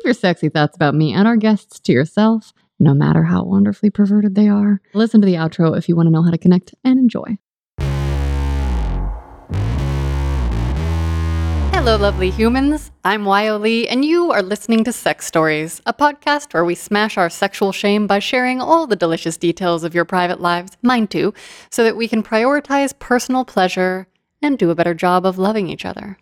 Keep your sexy thoughts about me and our guests to yourself, no matter how wonderfully perverted they are. Listen to the outro if you want to know how to connect and enjoy. Hello, lovely humans. I'm Wyo Lee, and you are listening to Sex Stories, a podcast where we smash our sexual shame by sharing all the delicious details of your private lives, mine too, so that we can prioritize personal pleasure and do a better job of loving each other.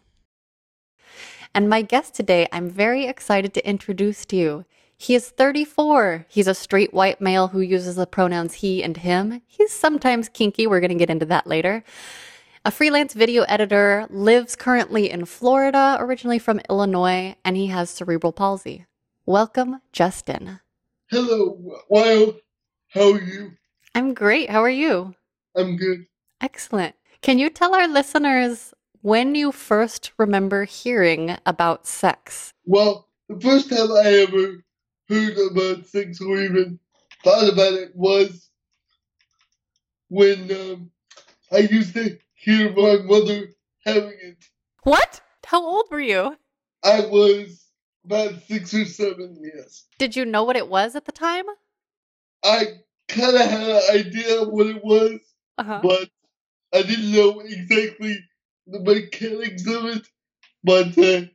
And my guest today, I'm very excited to introduce to you. He is 34. He's a straight white male who uses the pronouns he and him. He's sometimes kinky. We're going to get into that later a freelance video editor, lives currently in Florida, originally from Illinois, and he has cerebral palsy. Welcome, Justin. Hello, Wild. How are you? I'm great. How are you? I'm good. Excellent. Can you tell our listeners when you first remember hearing about sex? Well, the first time I ever heard about sex or even thought about it was when um, I used to hear my mother having it. What? How old were you? I was about six or seven, yes. Did you know what it was at the time? I kind of had an idea what it was, uh-huh. but I didn't know exactly the mechanics of it. But uh,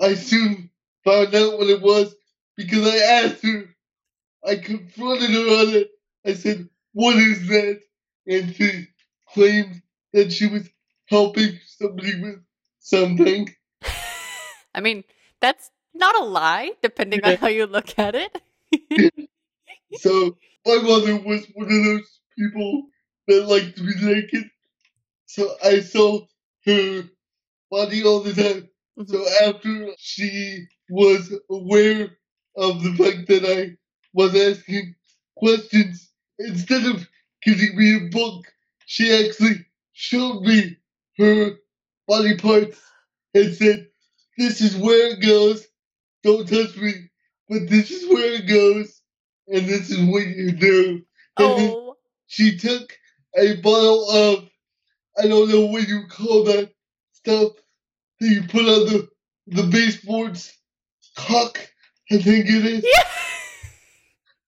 I soon found out what it was because I asked her. I confronted her on it. I said, What is that? And she claimed that she was helping somebody with something. I mean, that's not a lie, depending yeah. on how you look at it. so my mother was one of those people that like to be naked. So I saw her body all the time. Mm-hmm. So after she was aware of the fact that I was asking questions, instead of giving me a book, she actually showed me her body parts and said, This is where it goes. Don't touch me. But this is where it goes. And this is what you do. Oh. she took a bottle of, I don't know what you call that stuff that you put on the, the baseboards. Caulk, I think it is. Yeah.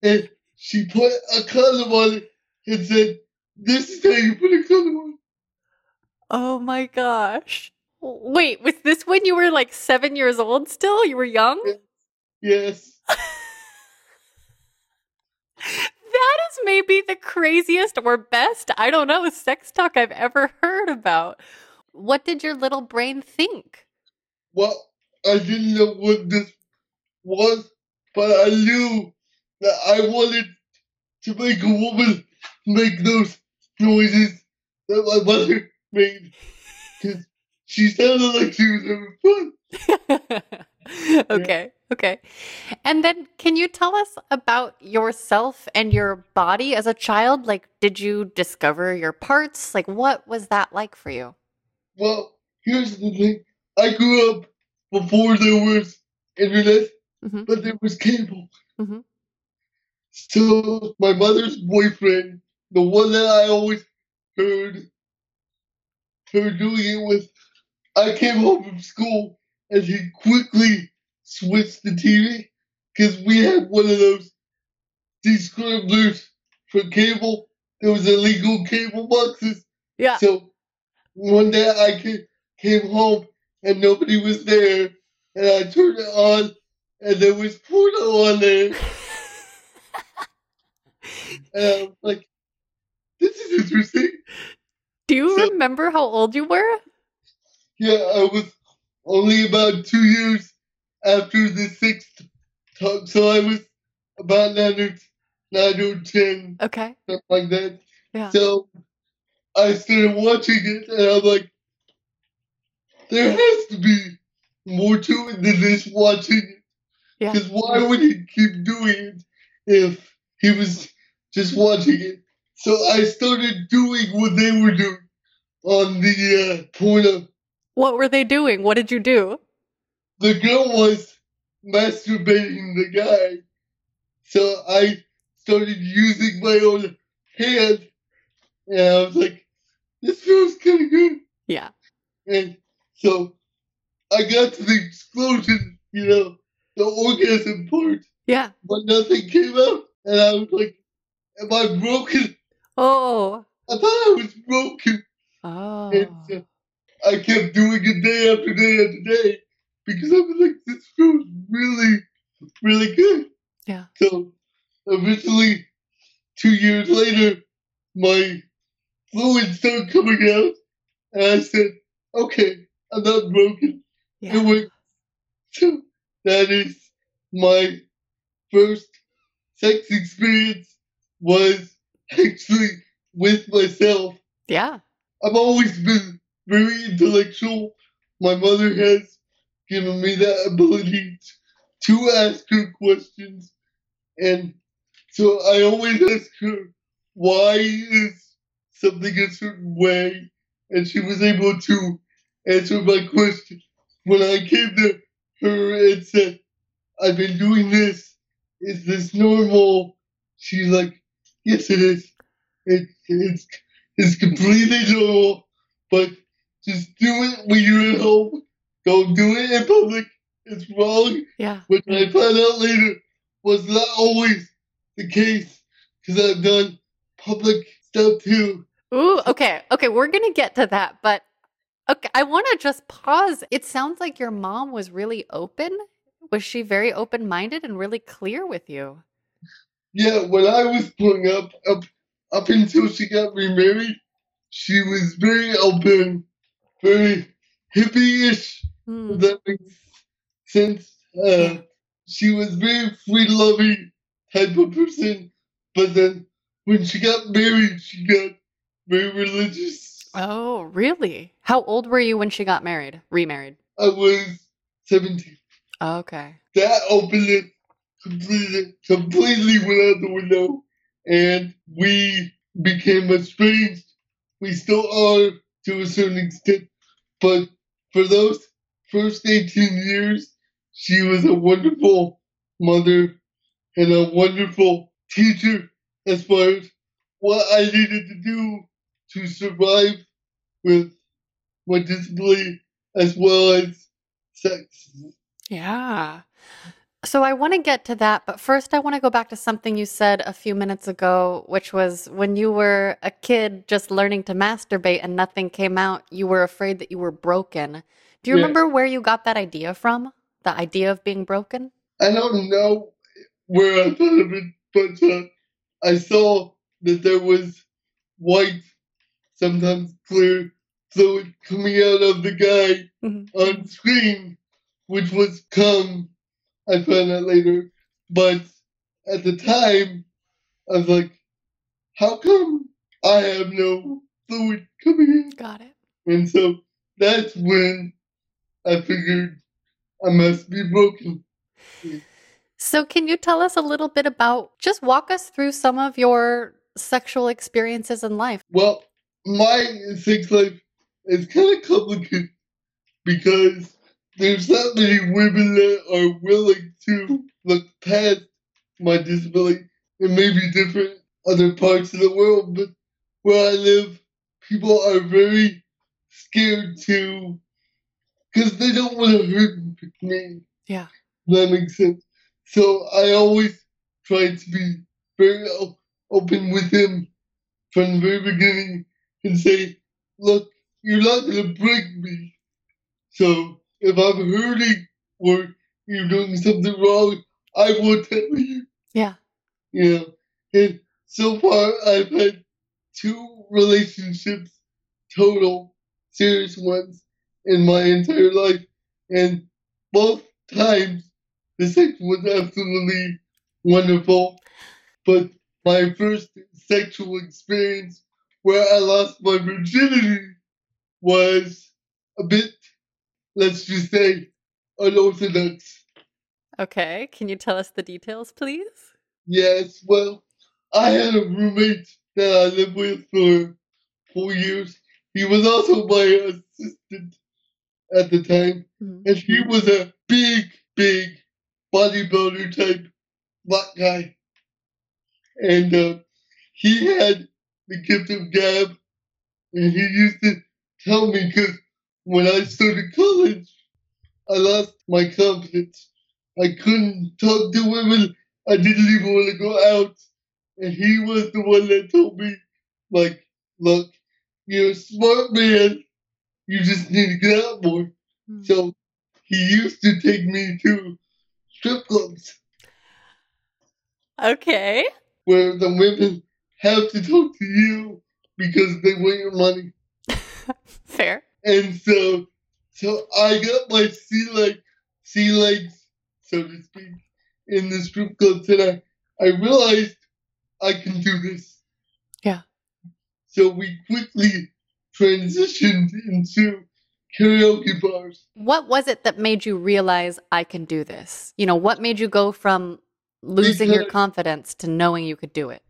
And she put a condom on it and said, This is how you put a condom on. Oh my gosh. Wait, was this when you were like seven years old still? You were young? Yes. That is maybe the craziest or best, I don't know, sex talk I've ever heard about. What did your little brain think? Well, I didn't know what this was, but I knew that I wanted to make a woman make those noises that my mother made because she sounded like she was having fun. okay. Okay. And then can you tell us about yourself and your body as a child? Like, did you discover your parts? Like, what was that like for you? Well, here's the thing I grew up before there was internet, mm-hmm. but there was cable. Mm-hmm. So, my mother's boyfriend, the one that I always heard her doing it with. I came home from school and he quickly switched the TV because we had one of those descramblers for cable. There was illegal cable boxes. Yeah. So one day I came, came home and nobody was there, and I turned it on, and there was porno on there. and I was like, "This is interesting." Do you so, remember how old you were? Yeah, I was only about two years after the sixth talk, so I was about nine or, nine or ten. Okay. Something like that. Yeah. So I started watching it, and I'm like, there has to be more to it than this watching it. Yeah. Because why would he keep doing it if he was just watching it? So I started doing what they were doing on the uh, porno. What were they doing? What did you do? The girl was masturbating the guy. So I started using my own hand. And I was like, this feels kind of good. Yeah. And so I got to the explosion, you know, the orgasm part, Yeah. but nothing came out. And I was like, Am I broken? Oh. I thought I was broken. Oh. And uh, I kept doing it day after day after day because I was like, this feels really, really good. Yeah. So eventually, two years later, my fluid started coming out, and I said, okay, I'm not broken. Yeah. It went. So that is my first sex experience was actually with myself. Yeah. I've always been very intellectual. My mother has given me that ability to ask her questions. And so I always ask her, why is something a certain way? And she was able to answer my question. When I came to her and said, I've been doing this, is this normal? She's like, yes, it is. It, it's, it's completely normal, but just do it when you're at home. Don't do it in public. It's wrong. Yeah. Which I found out later was not always the case because I've done public stuff too. Ooh, okay. Okay, we're going to get to that, but okay, I want to just pause. It sounds like your mom was really open. Was she very open-minded and really clear with you? Yeah, when I was growing up, up up until she got remarried, she was very open, very hippie-ish. If that makes sense. Uh, she was very free-loving type of person, but then when she got married, she got very religious. Oh, really? How old were you when she got married? Remarried? I was seventeen. Okay. that opened it completely, completely went out the window, and we became estranged. We still are to a certain extent, but for those first 18 years, she was a wonderful mother and a wonderful teacher as far as what I needed to do to survive with my disability as well as sex. Yeah. So I want to get to that, but first I want to go back to something you said a few minutes ago, which was when you were a kid just learning to masturbate and nothing came out, you were afraid that you were broken. Do you Yeah. remember where you got that idea from? The idea of being broken? I don't know where I thought of it, but uh, I saw that there was white, sometimes clear fluid coming out of the guy Mhm. on screen, which was cum. I found out later, but at the time, I was like, "How come I have no fluid coming in?" Got it. And so that's when I figured I must be broken. So can you tell us a little bit about just walk us through some of your sexual experiences in life? Well, my sex life is kind of complicated because there's not many women that are willing to look past my disability. It may be different other parts of the world, but where I live, people are very scared to, because they don't want to hurt me. Yeah. That makes sense. So I always try to be very open with him from the very beginning and say, look, you're not going to break me. So if I'm hurting or you're doing something wrong, I will tell you. Yeah. Know, and so far I've had two relationships total, serious ones, in my entire life. And both times the sex was absolutely wonderful. But my first sexual experience where I lost my virginity was a bit, let's just say, unorthodox. Okay. Can you tell us the details, please? Yes, well, I had a roommate that I lived with for four years. He was also my assistant at the time, Mhm. and he was a big, big bodybuilder type black guy. And uh, he had the gift of gab, and he used to tell me because when I started college, I lost my confidence I couldn't talk to women. I didn't even want to go out. And he was the one that told me, like, look, you're a smart man. You just need to get out more. Mm. So he used to take me to strip clubs. Okay. Where the women have to talk to you because they want your money. Fair. And so so I got my sea leg sea legs, so to speak, in the strip club I, I realized I can do this. Yeah. So we quickly transitioned into karaoke bars. What was it that made you realize I can do this? You know, what made you go from losing because, your confidence to knowing you could do it?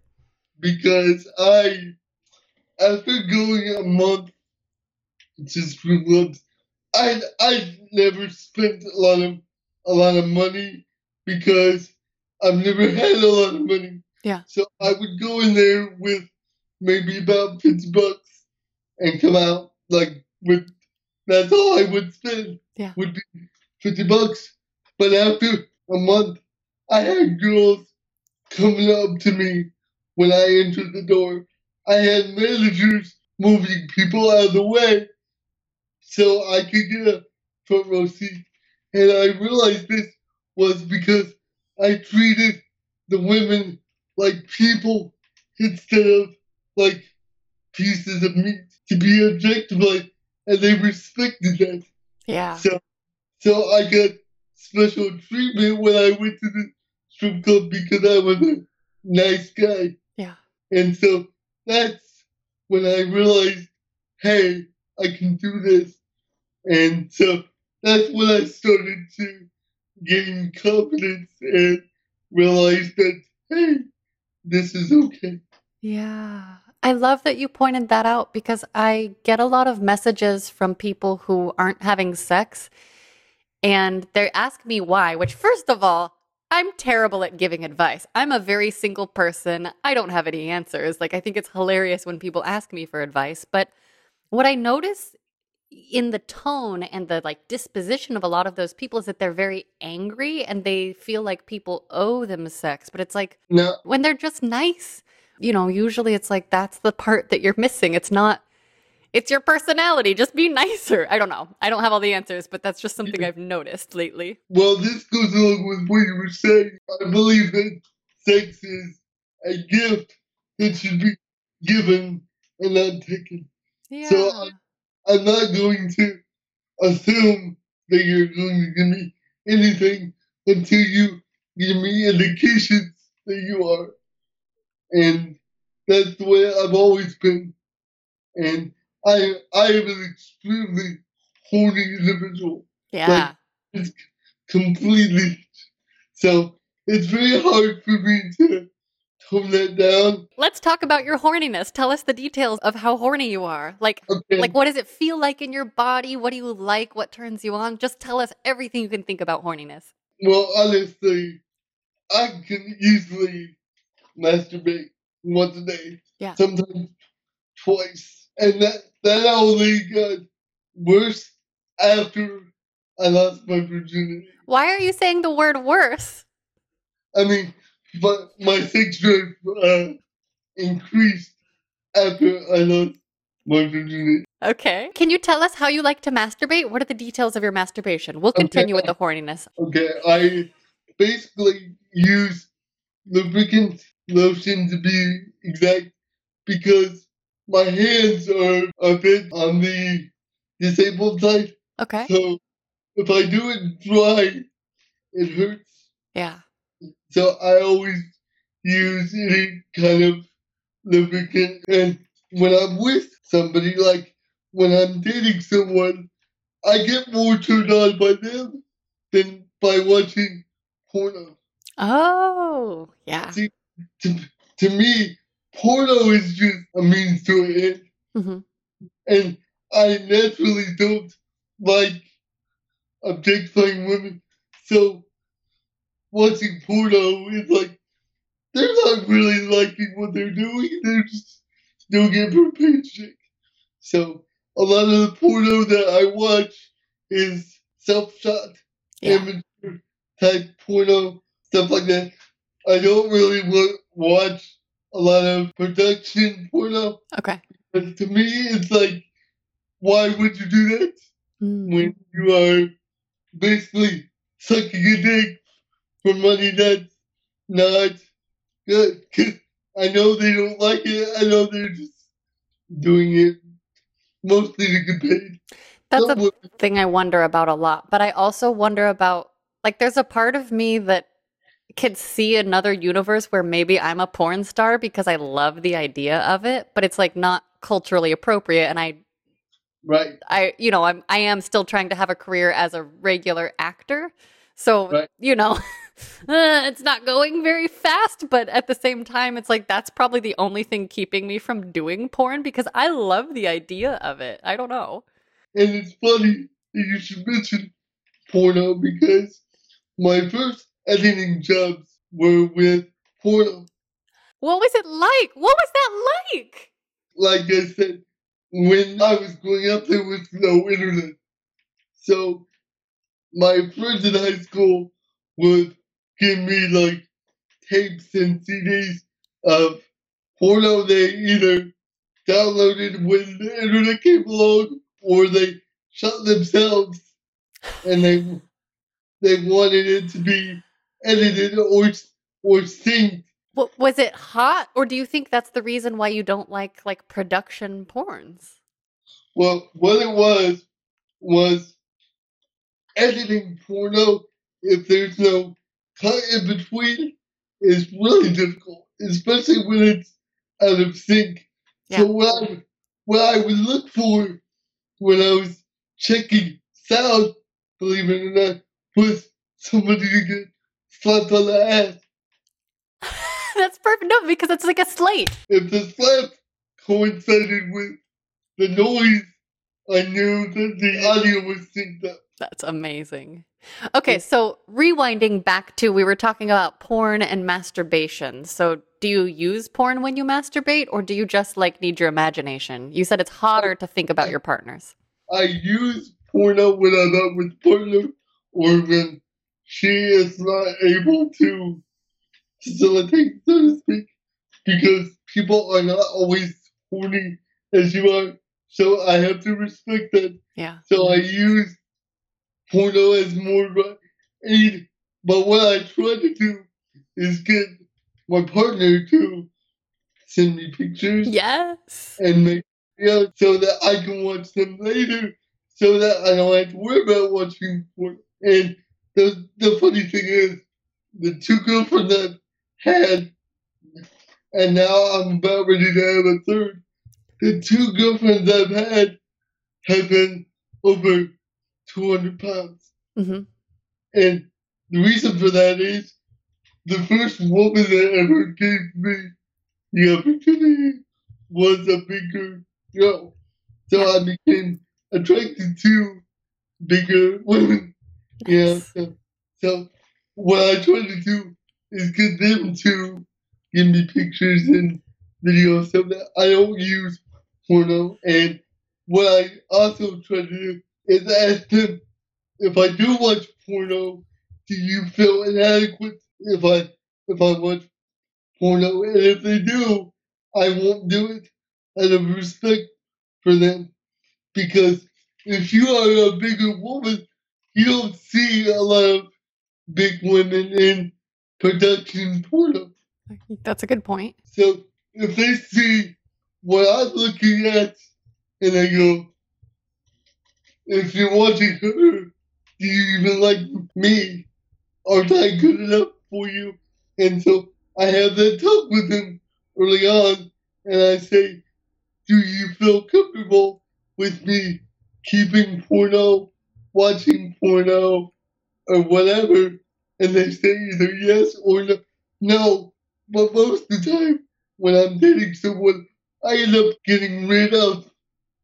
Because I, after going a month to strip clubs, I I never spent a lot of a lot of money because I've never had a lot of money. Yeah. So I would go in there with maybe about fifty bucks and come out like with that's all I would spend. Yeah. Would be fifty bucks. But after a month I had girls coming up to me when I entered the door. I had managers moving people out of the way so I could get a front row seat. And I realized this was because I treated the women like people instead of like pieces of meat to be objectified, and they respected that. Yeah. So, so I got special treatment when I went to the strip club because I was a nice guy. Yeah. And so that's when I realized, hey, I can do this. And so that's when I started to gain confidence and realize that, hey, this is okay. Yeah. I love that you pointed that out because I get a lot of messages from people who aren't having sex and they ask me why, which, first of all, I'm terrible at giving advice. I'm a very single person. I don't have any answers. Like, I think it's hilarious when people ask me for advice. But what I notice in the tone and the like disposition of a lot of those people is that they're very angry and they feel like people owe them sex but it's like no. when they're just nice you know usually it's like that's the part that you're missing. It's not it's your personality. Just be nicer. I don't know. I don't have all the answers but that's just something i've noticed lately. Well this goes along with what you were saying. I believe that sex is a gift that should be given and not taken. Yeah. so I, I'm not going to assume that you're going to give me anything until you give me indications that you are. And that's the way I've always been. And I I am an extremely horny individual. Yeah. Like, completely so it's very hard for me to tone that down. Let's talk about your horniness. Tell us the details of how horny you are. Like, okay. like what does it feel like in your body? What do you like? What turns you on? Just tell us everything you can think about horniness. Well, honestly, I can easily masturbate once a day. Yeah. Sometimes twice, and that that only got worse after I lost my virginity. Why are you saying the word worse? I mean, but my sex drive uh, increased after I lost my virginity. Okay. Can you tell us how you like to masturbate? What are the details of your masturbation? We'll continue okay. with the horniness. Okay. I basically use lubricant lotion to be exact because my hands are a bit on the disabled side. Okay. So if I do it dry, it hurts. Yeah. So I always use any kind of lubricant. And when I'm with somebody, like when I'm dating someone, I get more turned on by them than by watching porno. Oh, yeah. See, to, to me, porno is just a means to an end. Mm-hmm. And I naturally don't like objectifying women. So watching porno is like they're not really liking what they're doing. They're just doing it for paycheck. So a lot of the porno that I watch is self-shot, yeah. amateur type porno, stuff like that. I don't really watch a lot of production porno. Okay. But to me, it's like, why would you do that Mm. when you are basically sucking a dick for money that's not good? 'Cause I know they don't like it. I know they're just doing it mostly to get paid. That's Some a thing I wonder about a lot, but I also wonder about like there's a part of me that could see another universe where maybe I'm a porn star because I love the idea of it, but it's like not culturally appropriate and I right. I you know, I'm I am still trying to have a career as a regular actor. So, Right. you know, uh, it's not going very fast, but at the same time it's like that's probably the only thing keeping me from doing porn because I love the idea of it. I don't know. And it's funny that you should mention porno because my first editing jobs were with porno. What was it like? What was that like? Like I said, when I was growing up, there was no internet. So my friends in high school would give me like tapes and CDs of porno they either downloaded when the internet came along or they shot themselves and they they wanted it to be edited or or synced. Wa- was it hot, or do you think that's the reason why you don't like like production porns? Well, what it was was editing porno. If there's no cut in between, is really difficult, especially when it's out of sync. So what I what I would look for when I was checking sound, believe it or not, was somebody to get slapped on the ass. that's perfect. No, because it's like a slate. If the slap coincided with the noise, I knew that the audio was synced up. That's amazing. Okay, so rewinding back to we were talking about porn and masturbation. So do you use porn when you masturbate, or do you just like need your imagination? You said it's harder to think about your partners. I use porno when I'm not with partner or when she is not able to facilitate, so to speak, because people are not always horny as you are. So I have to respect that. Yeah. So I use porno as more of a aid. But what I try to do is get my partner to send me pictures Yes. and make videos so that I can watch them later so that I don't have to worry about watching porn. And the, the funny thing is, the two girlfriends I've had, and now I'm about ready to have a third, the two girlfriends I've had have been over 200 pounds. hmm And the reason for that is the first woman that ever gave me the opportunity was a bigger girl. So I became attracted to bigger women. Yeah. Nice. So what I try to do is get them to give me pictures and videos so that I don't use porno. And what I also try to do is ask them if I do watch porno, do you feel inadequate if I if I watch porno? And if they do, I won't do it out of respect for them. Because if you are a bigger woman, you don't see a lot of big women in production porno. That's a good point. So if they see what I'm looking at and they go, if you're watching her, do you even like me? Aren't I good enough for you? And so I have that talk with him early on and I say, Do you feel comfortable with me keeping porno, watching porno, oh or whatever? And they say either yes or no. No, but most of the time when I'm dating someone, I end up getting rid of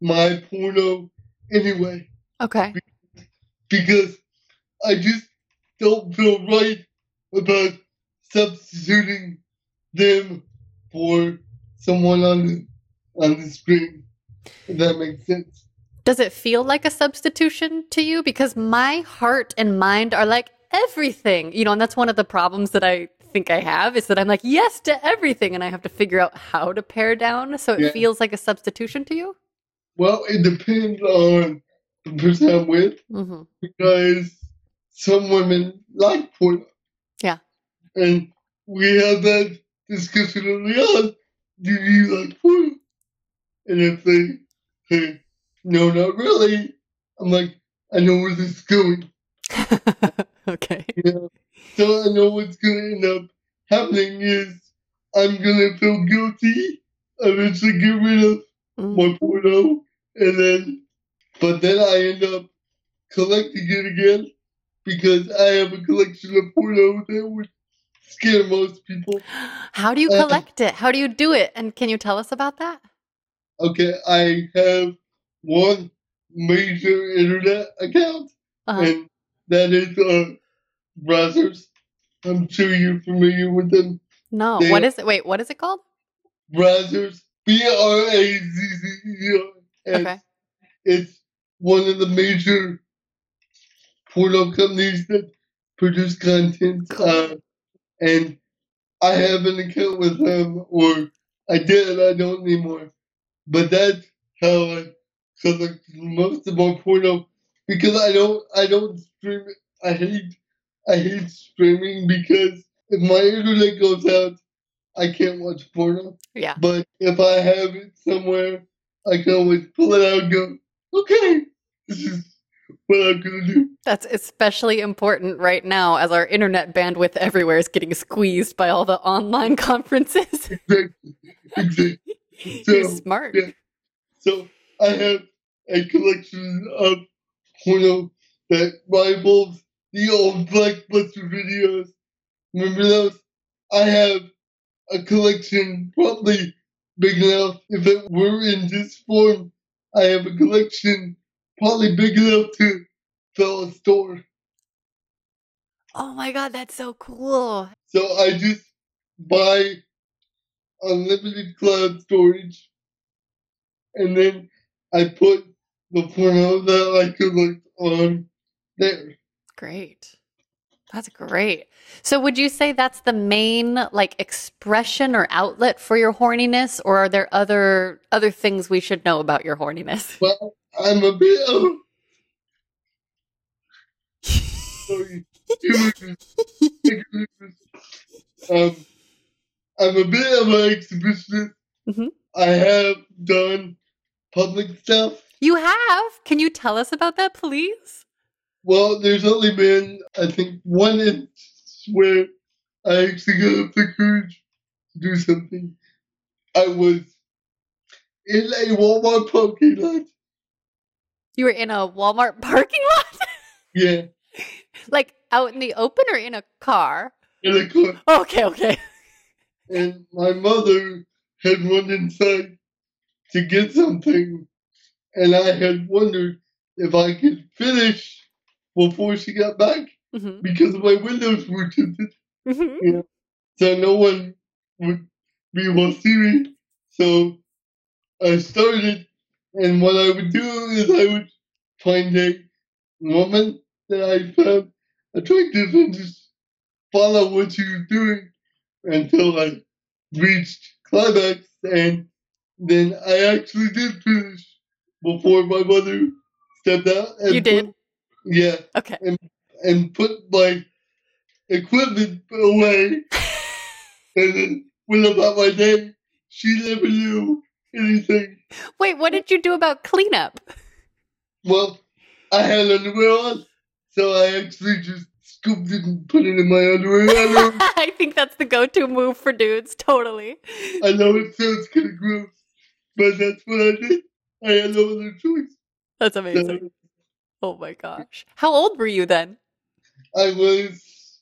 my porno anyway Okay. because I just don't feel right about substituting them for someone on the on the screen. If that makes sense. Does it feel like a substitution to you? Because my heart and mind are like, everything. You know, and that's one of the problems that I think I have is that I'm like, yes to everything. And I have to figure out how to pare down. So it Yeah. feels like a substitution to you. Well, it depends on the person I'm with Mm-hmm. because some women like porno. Yeah. And we have that discussion early on. Do you like porno? And if they say, no, not really, I'm like, I know where this is going. okay. So I know what's going to end up happening is I'm going to feel guilty, eventually get rid of Mm. my porno, and then, but then I end up collecting it again because I have a collection of porno that would scare most people. How do you Uh, collect it? How do you do it? And can you tell us about that? Okay, I have one major internet account, Uh-huh. and that is uh, Brazzers. I'm sure you're familiar with them. No. they- What is it? Wait, what is it called? Brazzers, B R A Z Z E R. S. Okay. It's one of the major porno companies that produce content. Cool. Uh, and I have an account with them, or I did, I don't anymore. But that's how I collect most of my porno because I don't, I don't stream. I hate, I hate streaming because if my internet goes out, I can't watch porno. Yeah. But if I have it somewhere, I can always pull it out and go, okay, this is what I'm gonna do. That's especially important right now as our internet bandwidth everywhere is getting squeezed by all the online conferences. Exactly. exactly. You're smart. yeah. So I have a collection of porno that rivals the old Blockbuster videos. Remember those? I have a collection probably big enough. If it were in this form, I have a collection probably big enough to fill a store. Oh my god, that's so cool. So I just buy unlimited cloud storage, and then I put the porno that I could look on there. Great. That's great. So would you say that's the main like expression or outlet for your horniness or are there other other things we should know about your horniness? Well, I'm a bit of. Um, I'm a bit of an exhibitionist. Mhm. I have done public stuff. You have? Can you tell us about that please? Well, there's only been, I think, one instance where I actually got up the courage to do something. I was in a Walmart parking lot. You were in a Walmart parking lot? Yeah, like out in the open or in a car? in a car. Okay, okay. And my mother had run inside to get something. And I had wondered if I could finish before she got back hmm because my windows were tinted. hmm so no one would be able to see me. So I started, and what I would do is I would find a woman that I found attractive and just follow what she was doing until I reached climax, and then I actually did finish before my mother stepped out. And You did? put- yeah, Okay. and and put my equipment away and then went about my day. She never knew anything. Wait, what did you do about cleanup? Well, I had underwear on, so I actually just scooped it and put it in my underwear. I I think that's the go-to move for dudes, totally. I know it sounds kind of gross, but that's what I did. I had no other choice. That's amazing. Oh my gosh. How old were you then? I was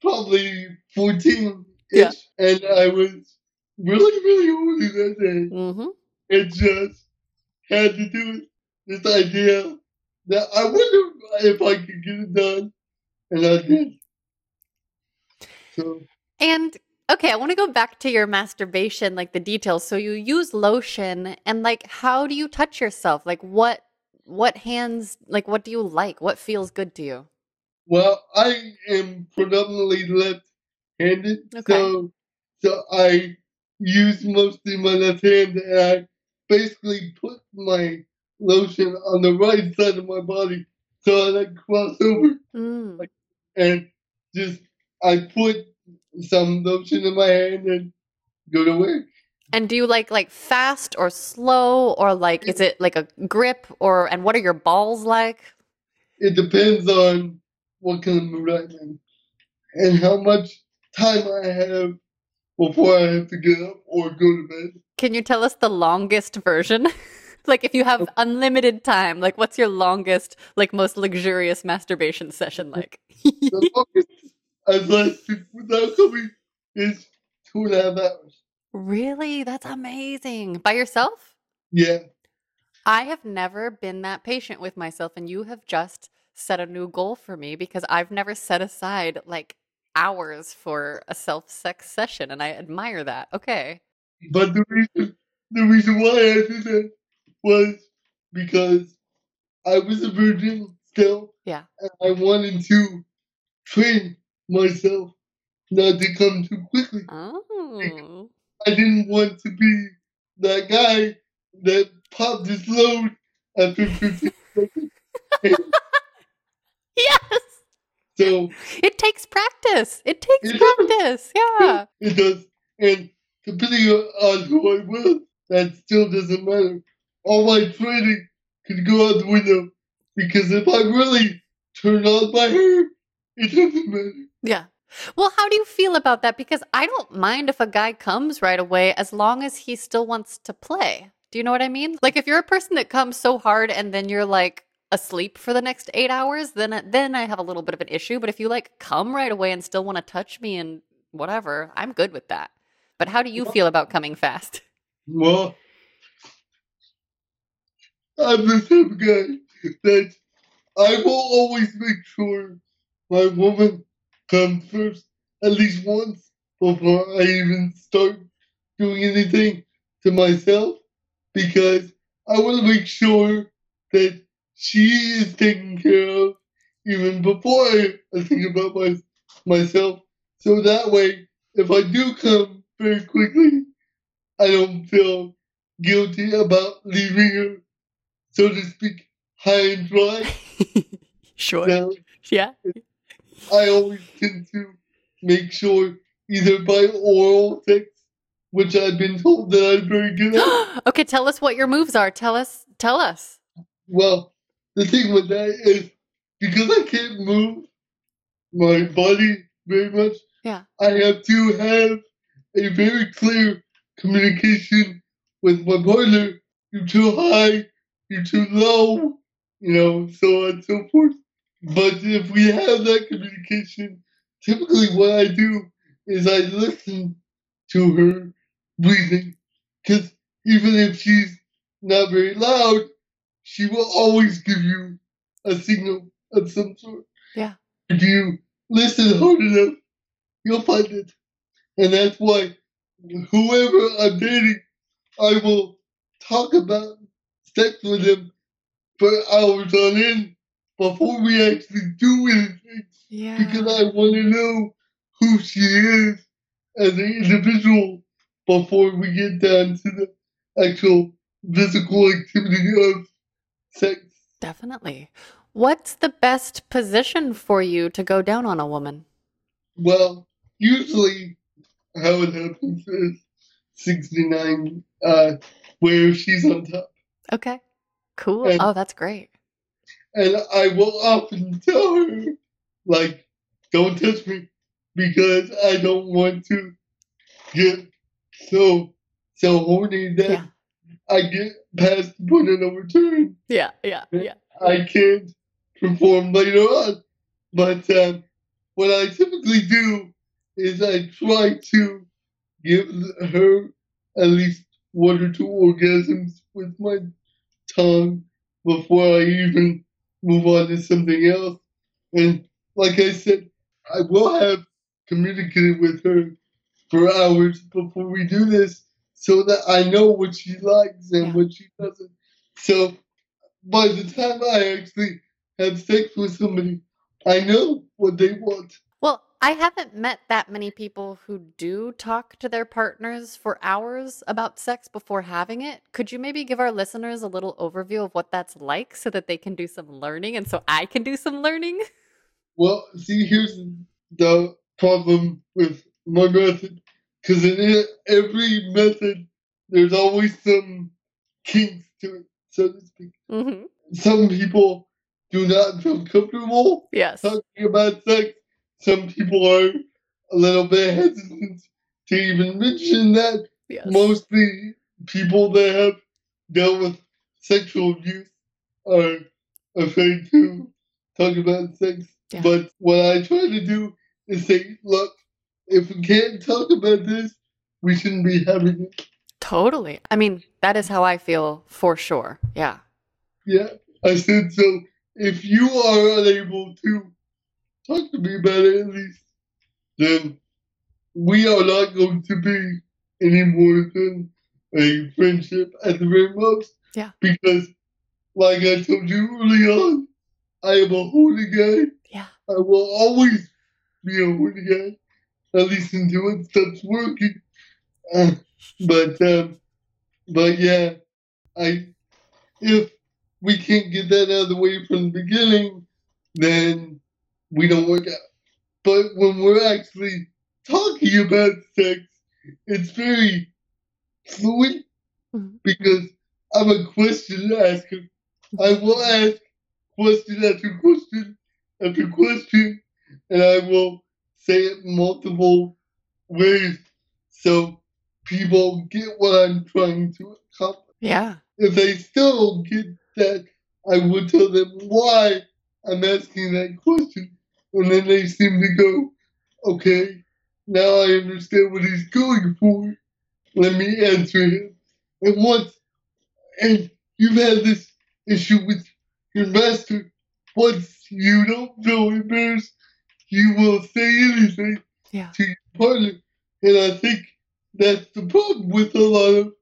probably 14 ish, Yeah. and I was really, really horny that day. Mm-hmm. it just had to do with this idea that I wonder if I could get it done, and I did. So And okay, I want to go back to your masturbation, like the details. So you use lotion and like how do you touch yourself? Like what what hands like what do you like? What feels good to you? Well, I am predominantly left-handed, Okay. so so I use mostly my left hand, and I basically put my lotion on the right side of my body, so I like cross over Mm. and just I put some lotion in my hand and go to work. And do you like like fast or slow or like is it like a grip or and what are your balls like? It depends on what kind of mood I'm in and how much time I have before I have to get up or go to bed. Can you tell us the longest version? like if you have oh. unlimited time, like what's your longest, like most luxurious masturbation session like? The longest I've lasted without coming is two and a half hours. really? That's amazing. By yourself? Yeah. I have never been that patient with myself, and you have just set a new goal for me because I've never set aside like hours for a self sex session, and I admire that. Okay. But the reason the reason why I did that was because I was a virgin still. Yeah. And I wanted to train myself not to come too quickly. Oh. I didn't want to be that guy that popped his load after 15 seconds. Yes. So It takes practice. It takes It does. practice. Yeah. it does. And depending on who I'm with, that still doesn't matter. All my training could go out the window because if I'm really turned on by her, it doesn't matter. Yeah. Well, how do you feel about that? Because I don't mind if a guy comes right away as long as he still wants to play. Do you know what I mean? Like if you're a person that comes so hard and then you're like asleep for the next 8 hours, then uh, then I have a little bit of an issue, but if you like come right away and still want to touch me and whatever, I'm good with that. But how do you feel about coming fast? Well, I'm the type of guy that I will always make sure my woman first at least once before I even start doing anything to myself because I want to make sure that she is taken care of even before I, think about my, myself. So that way, if I do come very quickly, I don't feel guilty about leaving her, so to speak, high and dry. sure. Now, Yeah. I always tend to make sure either by oral sex, which I've been told that I'm very good at. okay, tell us what your moves are. Tell us. Tell us. Well, the thing with that is because I can't move my body very much, Yeah. I have to have a very clear communication with my partner. You're too high, you're too low, you know, so on and so forth. But if we have that communication, typically what I do is I listen to her breathing. Because even if she's not very loud, she will always give you a signal of some sort. Yeah. If you listen hard enough, you'll find it. And that's why whoever I'm dating, I will talk about sex with them for hours on end before we actually do anything Yeah. because I want to know who she is as an individual before we get down to the actual physical activity of sex. Definitely. What's the best position for you to go down on a woman? Well, usually how it happens is 69, uh, where she's on top. Okay. Cool. And- oh, that's great. And I will often tell her, like, don't touch me because I don't want to get so so horny that Yeah. I get past the point of no return. Yeah, yeah, yeah. I can't perform later on. But um, what I typically do is I try to give her at least one or two orgasms with my tongue before I even move on to something else. And like I said, I will have communicated with her for hours before we do this so that I know what she likes and Yeah. what she doesn't. So by the time I actually have sex with somebody, I know what they want. I haven't met that many people who do talk to their partners for hours about sex before having it. Could you maybe give our listeners a little overview of what that's like so that they can do some learning and so I can do some learning? Well, see, here's the problem with my method. Because in every method, there's always some kinks to it, so to speak. Mm-hmm. Some people do not feel comfortable Yes. talking about sex. Some people are a little bit hesitant to even mention that. Yes. Mostly people that have dealt with sexual abuse are afraid to talk about sex. Yeah. But what I try to do is say, look, if we can't talk about this, we shouldn't be having it. Totally. I mean, that is how I feel for sure. Yeah. Yeah. I said, so if you are unable to talk to me about it at least, then we are not going to be any more than a friendship at the very most. Yeah. Because, like I told you early on, I am a horny guy. Yeah. I will always be a horny guy, at least until it stops working. Uh, but, um, but yeah, I, if we can't get that out of the way from the beginning, then we don't work out. But when we're actually talking about sex, it's very fluid Mhm. because I'm a question asker. I will ask question after question after question, and I will say it multiple ways so people get what I'm trying to accomplish. Yeah. If they still get that, I will tell them why I'm asking that question. And then they seem to go, okay, now I understand what he's going for. Let me answer him. And once, and you've had this issue with your master, once you don't feel embarrassed, you will say anything Yeah. to your partner. And I think that's the problem with a lot of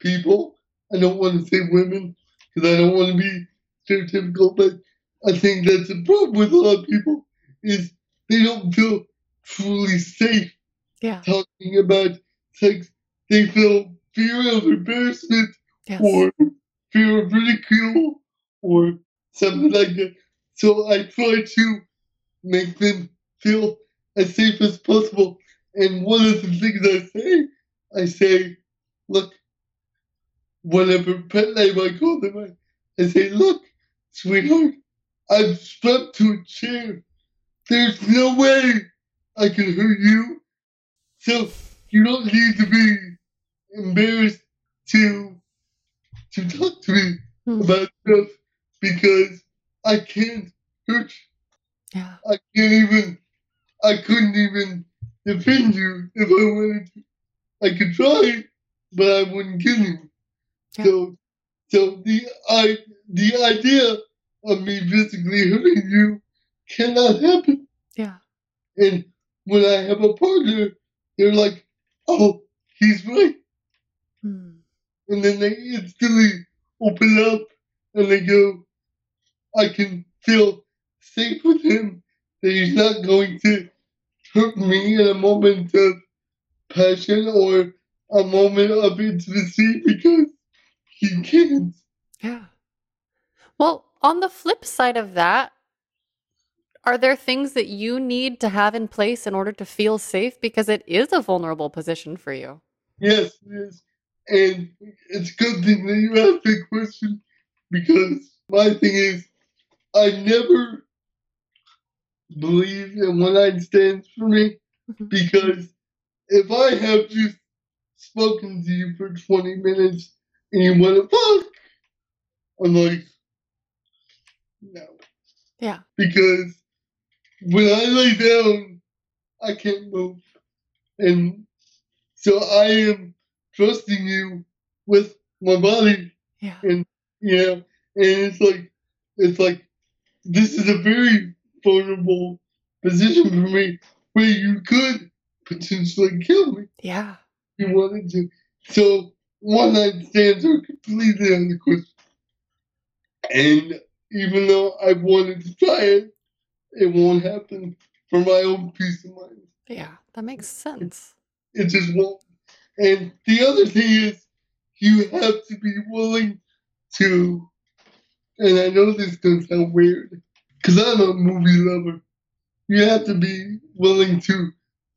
people. I don't want to say women because I don't want to be stereotypical, but I think that's the problem with a lot of people is they don't feel truly safe Yeah. talking about sex. They feel fear of embarrassment Yes. or fear of ridicule or something like that. So I try to make them feel as safe as possible. And one of the things I say, I say, look, whatever pet name I call them, I, I say, look, sweetheart, I'm strapped to a chair. There's no way I can hurt you. So you don't need to be embarrassed to to talk to me Mhm. about stuff because I can't hurt you. Yeah. I can't even I couldn't even defend you if I wanted to. I could try, but I wouldn't kill you. Yeah. So so the I the idea of me physically hurting you cannot happen. Yeah. And when I have a partner, they're like, Oh, he's right. Mm. and then they instantly open up and they go, I can feel safe with him, that he's not going to hurt me in a moment of passion or a moment of intimacy because he can't. Yeah. Well, on the flip side of that, are there things that you need to have in place in order to feel safe? Because it is a vulnerable position for you. Yes, yes. And it's a good thing that you asked that question because my thing is, I never believe in one night stands for me Mhm. because if I have just spoken to you for 20 minutes and you want to fuck, I'm like, no. Yeah. Because when I lay down, I can't move. And so I am trusting you with my body, Yeah. you know, and it's like, it's like, this is a very vulnerable position for me where you could potentially kill me Yeah. if you wanted to. So one night stands are completely out of the question. And even though I wanted to try it, it won't happen for my own peace of mind. Yeah, that makes sense. It just won't. And the other thing is, you have to be willing to, and I know this is going to sound weird, because I'm a movie lover. You have to be willing to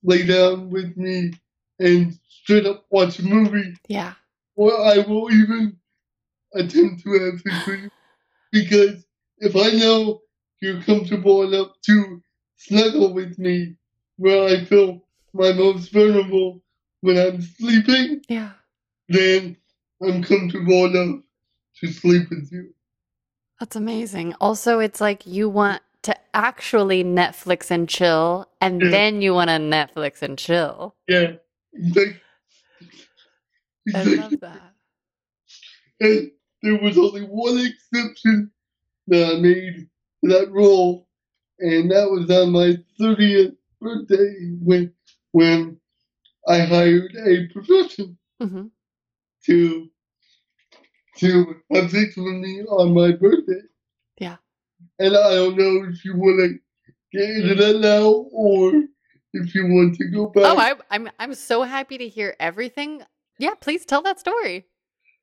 lay down with me and straight up watch a movie. Yeah. Or I will even attempt to have sex with you. Because if I know you're comfortable enough to snuggle with me where I feel my most vulnerable when I'm sleeping, Yeah. then I'm comfortable enough to sleep with you. That's amazing. Also, it's like you want to actually Netflix and chill, and Yeah. then you want to Netflix and chill. Yeah. Like, I love that. And there was only one exception that I made that rule, and that was on my 30th birthday when when I hired a profession hmm to to have sex with me on my birthday. Yeah. And I don't know if you want to get into that now or if you want to go back. Oh, I, I'm I'm so happy to hear everything. Yeah, please tell that story.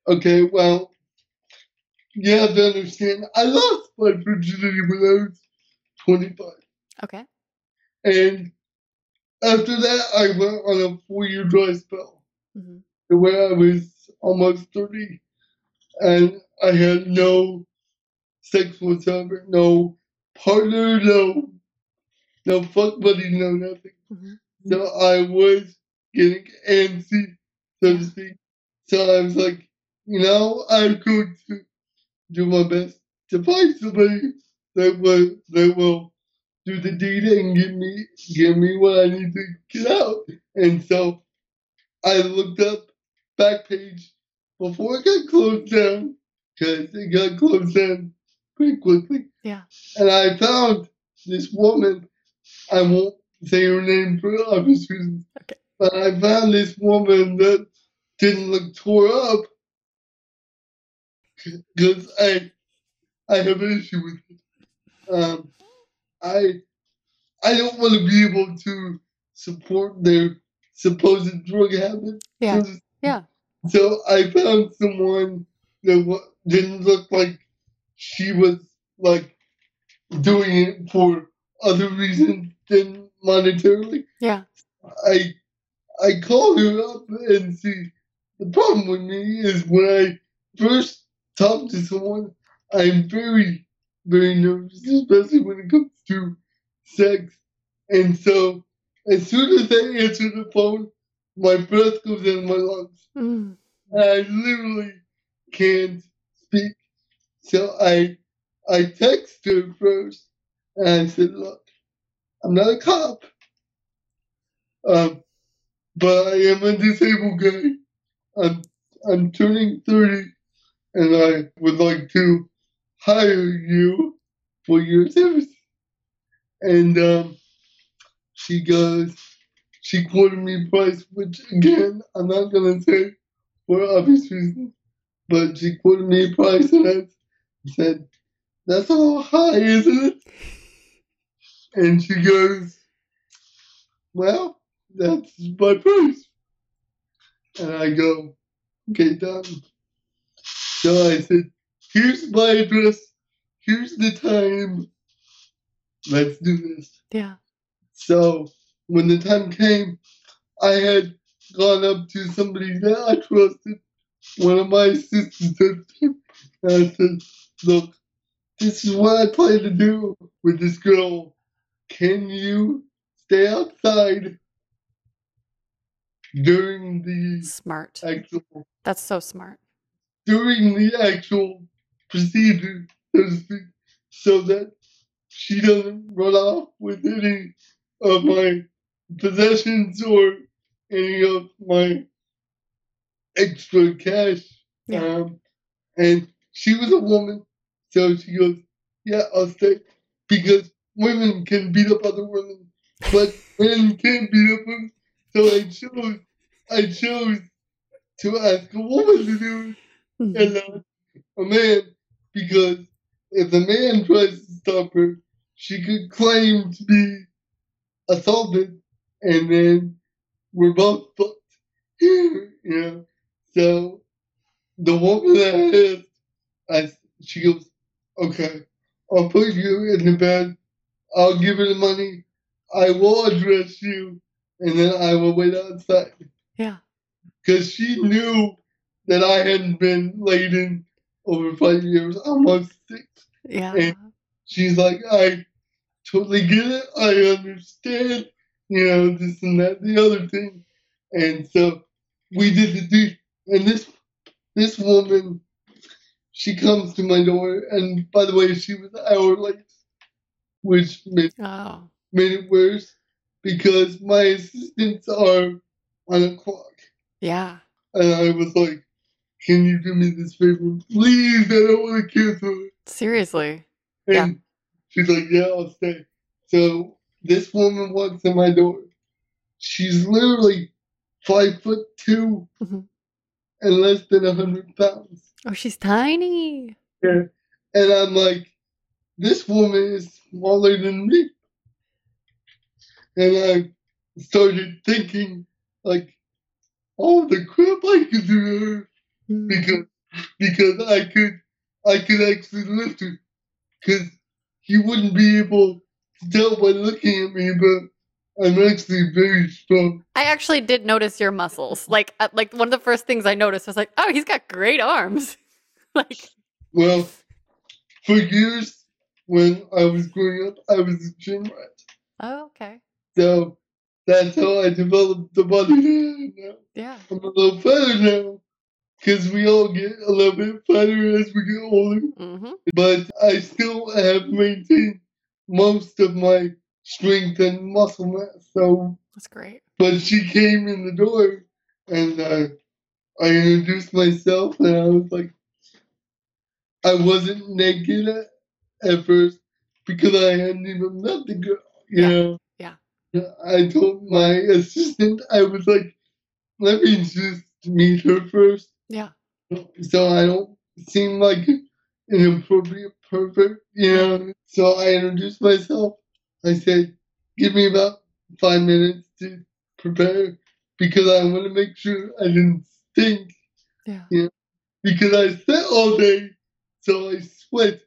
Okay, well, you have to understand, I lost my virginity when I was 25. Okay. And after that, I went on a four year dry spell hmm where I was almost 30 and I had no sex whatsoever, no partner, no, no fuck buddy, no nothing. hmm So I was getting antsy, so to speak. So I was like, you know, I'm going to do my best to find somebody that will that will do the deed and give me give me what I need to get out. And so I looked up Backpage before it got closed down because it got closed down pretty quickly. Yeah. And I found this woman. I won't say her name for obvious reasons. Okay. But I found this woman that didn't look tore up because I I have an issue with it. Um, I I don't want to be able to support their supposed drug habit. Yeah. So Yeah. so I found someone that didn't look like she was like doing it for other reasons than monetarily. Yeah. I I called her up and see the problem with me is when I first talk to someone, I'm very very nervous, especially when it comes to sex. And so as soon as I answer the phone, my breath goes in my lungs. Mm. I literally can't speak. So I I text her first and I said, look, I'm not a cop. Um, but I am a disabled guy. I'm I'm turning 30 and I would like to hire you for your service. And um, she goes, she quoted me price, which again, I'm not gonna say for obvious reasons, but she quoted me price and I said, that's a little high, isn't it? And she goes, well, that's my price. And I go, okay, done. So I said, here's my address, here's the time, let's do this. Yeah. So when the time came, I had gone up to somebody that I trusted, one of my assistants at the and I said, Look, this is what I plan to do with this girl. Can you stay outside during the Smart. actual That's so smart. During the actual procedure, so to speak, so that she doesn't run off with any of my possessions or any of my extra cash. Yeah. Um, and she was a woman, so she goes, "Yeah, I'll stay," because women can beat up other women, but men can't beat up women. So I chose, I chose to ask a woman to do it. Mm-hmm. and not a man because if the man tries to stop her, she could claim to be assaulted, and then we're both fucked. you know, so the woman that has, I she goes, "Okay, I'll put you in the bed. I'll give her the money. I will address you, and then I will wait outside." Yeah. Because she knew that I hadn't been laid in over five years, almost six. Yeah. And she's like, I totally get it. I understand, you know, this and that, the other thing. And so we did the deed. And this this woman, she comes to my door, and by the way, she was an hour late, which made, oh. made it worse because my assistants are on a clock. Yeah. And I was like, can you do me this favor? Please, I don't want to cancel it. Seriously. And Yeah. she's like, yeah, I'll stay. So this woman walks in my door. She's literally five foot 2 Mhm. and less than a hundred pounds. Oh, she's tiny. Yeah. And I'm like, this woman is smaller than me. And I started thinking, like, all the crap I could do to her. Because because I could I could actually lift her because he wouldn't be able to tell by looking at me, but I'm actually very strong. I actually did notice your muscles. Like, uh, like one of the first things I noticed was like, oh, he's got great arms. like, Well, for years when I was growing up, I was a gym rat, oh, okay. so that's how I developed the body that I have now. Yeah. I'm a little fatter now because we all get a little bit fatter as we get older. Mm-hmm. but I still have maintained most of my strength and muscle mass. So, That's great. but she came in the door and uh, I introduced myself, and I was like, I wasn't naked at, at first because I hadn't even met the girl, you Yeah, know. yeah. I told my assistant, I was like, let me just meet her first Yeah. so I don't seem like an appropriate pervert, you know. So I introduced myself. I said, "Give me about five minutes to prepare because I want to make sure I didn't stink Yeah. because I sweat all day, so I sweat.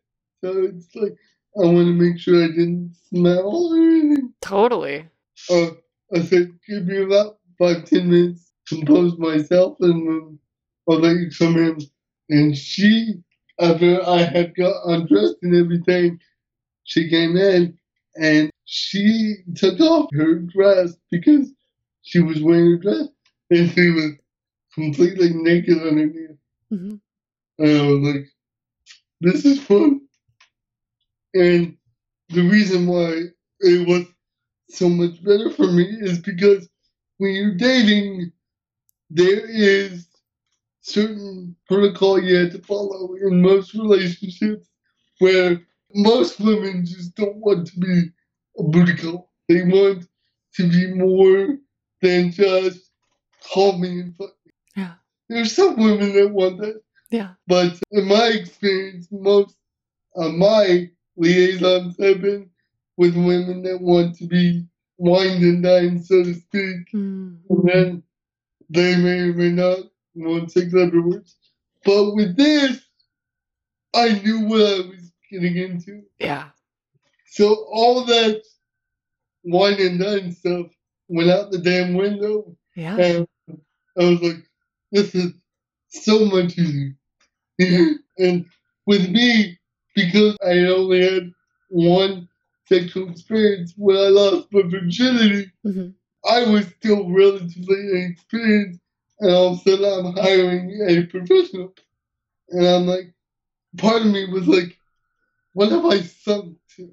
So it's like I want to make sure I didn't smell or anything." Totally. Uh, I said, "Give me about five ten minutes, compose myself, and I'll let you come in." And she, after I had got undressed and everything, she came in and she took off her dress because she was wearing a dress and she was completely naked underneath. hmm And I was like, this is fun. And the reason why it was so much better for me is because when you're dating, there is certain protocol you have to follow in most relationships where most women just don't want to be a booty call. They want to be more than just call me and fuck me. Yeah. There's some women that want that. Yeah. But in my experience, most of my liaisons have been with women that want to be wined and dined, so to speak. Mm. And then they may or may not want sex afterwards. But with this, I knew what I was getting into. Yeah. So all that wine and dine stuff went out the damn window. Yeah. And I was like, this is so much easier. and with me, because I only had one sexual experience when I lost my virginity, hmm I was still relatively inexperienced. And all of a sudden, I'm hiring a professional. And I'm like, part of me was like, what have I sunk to?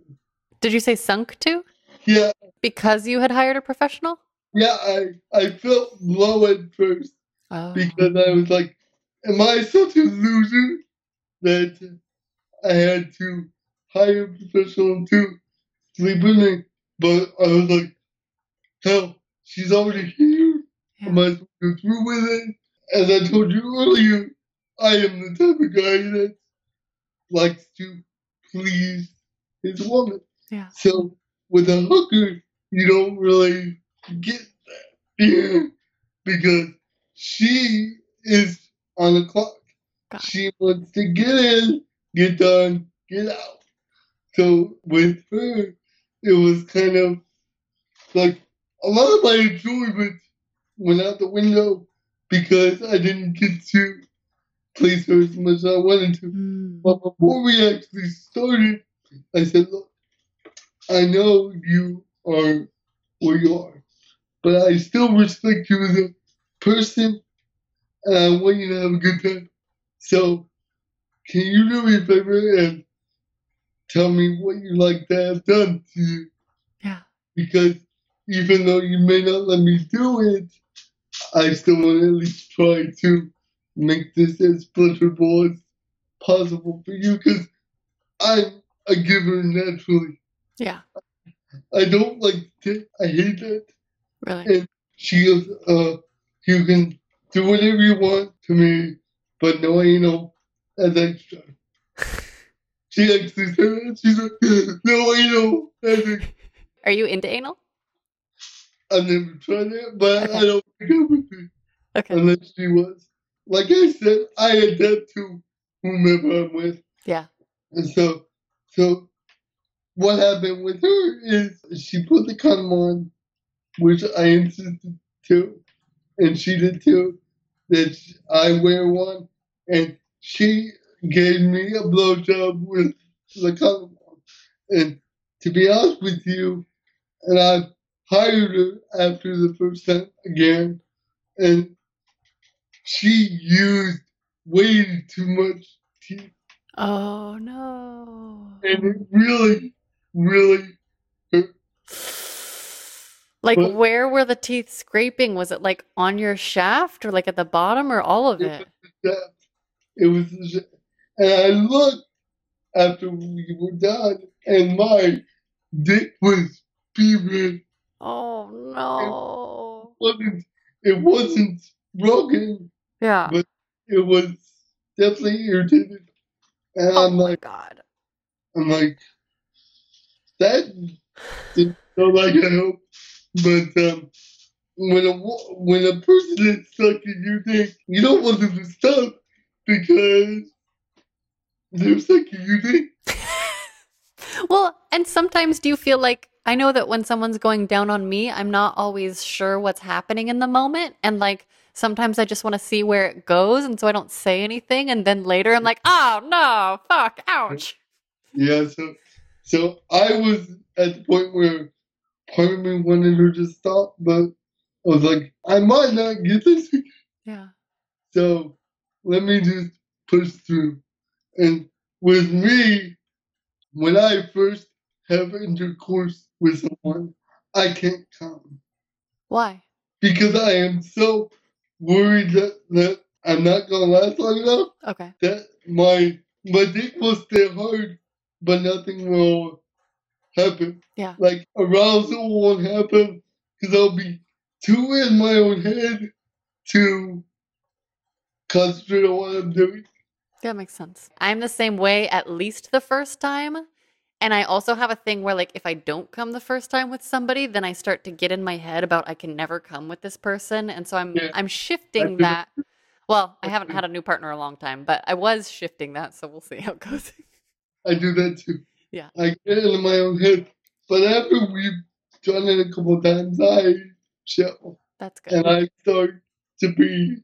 Did you say sunk to? Yeah, Because you had hired a professional? yeah, I, I felt low at first. Oh. because I was like, am I such a loser that I had to hire a professional to sleep with me? But I was like, hell, she's already here. I Yeah. might as well go through with it. As I told you earlier, I am the type of guy that likes to please his woman. Yeah. So with a hooker, you don't really get that. Because she is on the clock. It. She wants to get in, get done, get out. So with her, it was kind of like a lot of my enjoyment went out the window because I didn't get to please her as much as I wanted to. Mm. But before we actually started, I said, Look, I know you are where you are, but I still respect you as a person, and I want you to have a good time. So, can you do me a favor and tell me what you'd like to have done to you? Yeah. Because even though you may not let me do it, I still want to at least try to make this as pleasurable as possible for you because I'm a giver naturally. Yeah. I don't like to, I hate that. Really. She goes, uh, you can do whatever you want to me, but no anal as extra. She actually said that. She's like, no anal as extra. Are you into anal? I've never tried it, but Okay. I don't think I would be Okay. unless she was. Like I said, I adapt to whomever I'm with. Yeah. And so, so what happened with her is she put the condom on, which I insisted to, and she did too, that I wear one, and she gave me a blowjob with the condom on. And to be honest with you, and I hired her after the first time again, and she used way too much teeth Oh no. and it really, really hurt. Like But- where were the teeth scraping? Was it like on your shaft or like at the bottom or all of it? That it was, and I looked after we were done, and my dick was fevered. Oh no. wasn't It wasn't broken. Yeah. But It was definitely irritated, and Oh I'm my like, god. I'm like, that didn't feel like a help. But um, when a when a person is sucking your dick, you don't want them to stop because they're sucking your dick. well, and sometimes do you feel like I know that when someone's going down on me, I'm not always sure what's happening in the moment. And like sometimes I just want to see where it goes. And so I don't say anything. And then later I'm like, oh no, fuck, ouch. Yeah, so so I was at the point where part of me wanted her to stop, but I was like, I might not get this, Yeah. so let me just push through. And with me, when I first have intercourse with someone, I can't come Why? because I am so worried that, that I'm not gonna last long enough Okay. that my my dick will stay hard, but nothing will happen. Yeah. Like arousal won't happen because I'll be too in my own head to concentrate on what I'm doing. That makes sense. I'm the same way at least the first time. And I also have a thing where like if I don't come the first time with somebody, then I start to get in my head about I can never come with this person. And so I'm Yeah. I'm shifting that. Well, I haven't had a new partner a long time, but I was shifting that, so we'll see how it goes. I do that too. Yeah. I get in my own head, but after we've done it a couple times, I chill That's good. and I start to be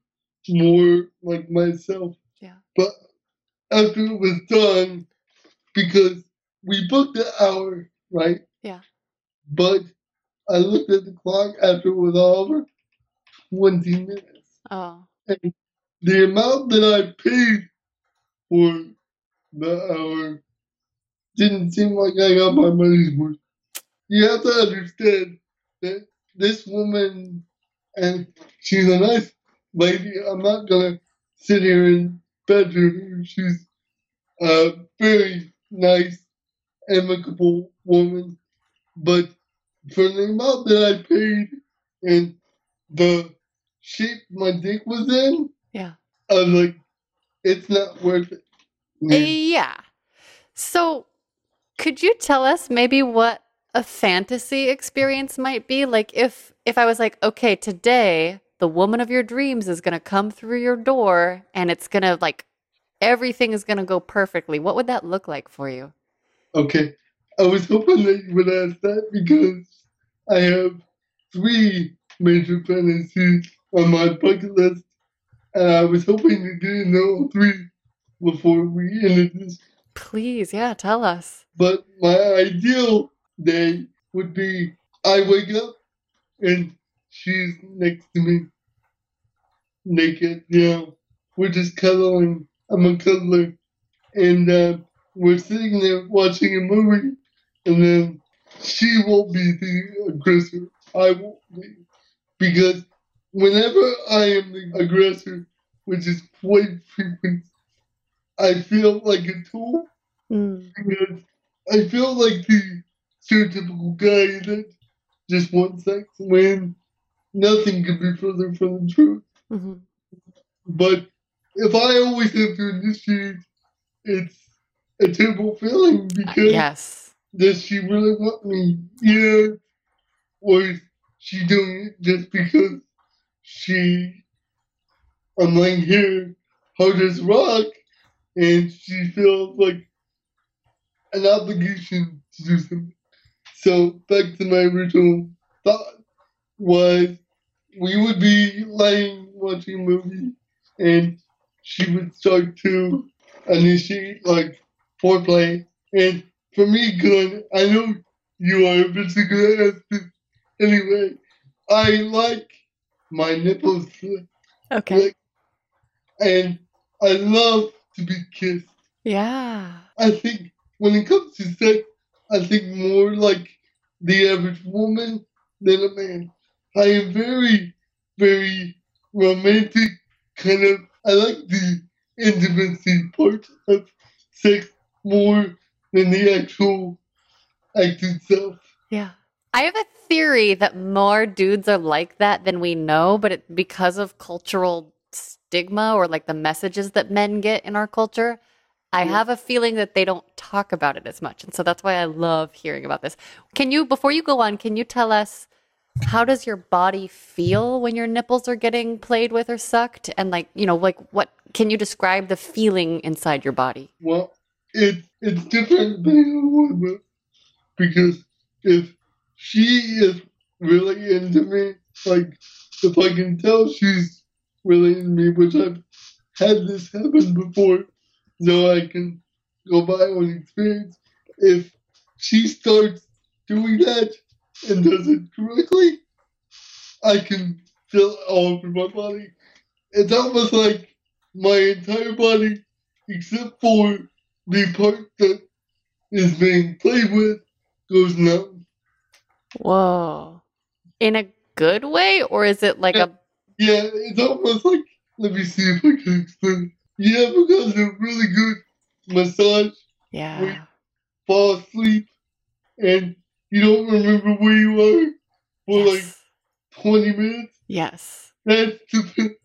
more like myself. Yeah. But after it was done, because we booked the hour, right? Yeah. But I looked at the clock after it was over, 20 minutes. Oh. And the amount that I paid for the hour didn't seem like I got my money's worth. You have to understand that this woman, and she's a nice lady. I'm not gonna sit here and badger her. She's a very nice, amicable woman. But for the amount that I paid and the shape my dick was in, Yeah. I was like, it's not worth it. Uh, yeah. So Could you tell us maybe what a fantasy experience might be? Like if if I was like, okay, today the woman of your dreams is going to come through your door and it's going to like everything is going to go perfectly. What would that look like for you? Okay. I was hoping that you would ask that because I have three major fantasies on my bucket list, and I was hoping to get into all three before we ended this. Please, yeah, tell us. But my ideal day would be I wake up and she's next to me, naked. Yeah, we're just cuddling. I'm a cuddler, and uh, we're sitting there watching a movie, and then she won't be the aggressor. I won't be. Because whenever I am the aggressor, which is quite frequent, I feel like a tool. Mm. Because I feel like the stereotypical guy that just wants sex when nothing could be further from the truth. hmm But if I always have to initiate, it's a terrible feeling because Yes. does she really want me? Yeah. Or is she doing it just because she, I'm laying here hard as rock, and she feels like an obligation to do something. So back to my original thought was we would be laying watching a movie, and she would start to initiate like foreplay, and for me, Glenn, I know you are gonna ask this anyway. I like my nipples, Okay. like, and I love to be kissed. Yeah. I think when it comes to sex, I think more like the average woman than a man. I am very, very romantic, kind of. I like the intimacy part of sex more than the actual act itself. Yeah. I have a theory that more dudes are like that than we know, but it, because of cultural stigma or like the messages that men get in our culture, I Yeah. have a feeling that they don't talk about it as much. And so that's why I love hearing about this. Can you, before you go on, can you tell us how does your body feel when your nipples are getting played with or sucked? And like, you know, like what can you describe the feeling inside your body? Well, it it's different depending a woman because if she is really into me, like if I can tell she's really into me, which I've had this happen before, so I can go by on experience. If she starts doing that and does it correctly, I can feel it all over my body. It's almost like my entire body, except for the part that is being played with, goes numb. Whoa. In a good way? Or is it like a, Yeah, it's almost like, let me see if I can explain. Yeah, because a really good massage, yeah. fall asleep, and you don't remember where you are for like 20 minutes. Yes. That's the,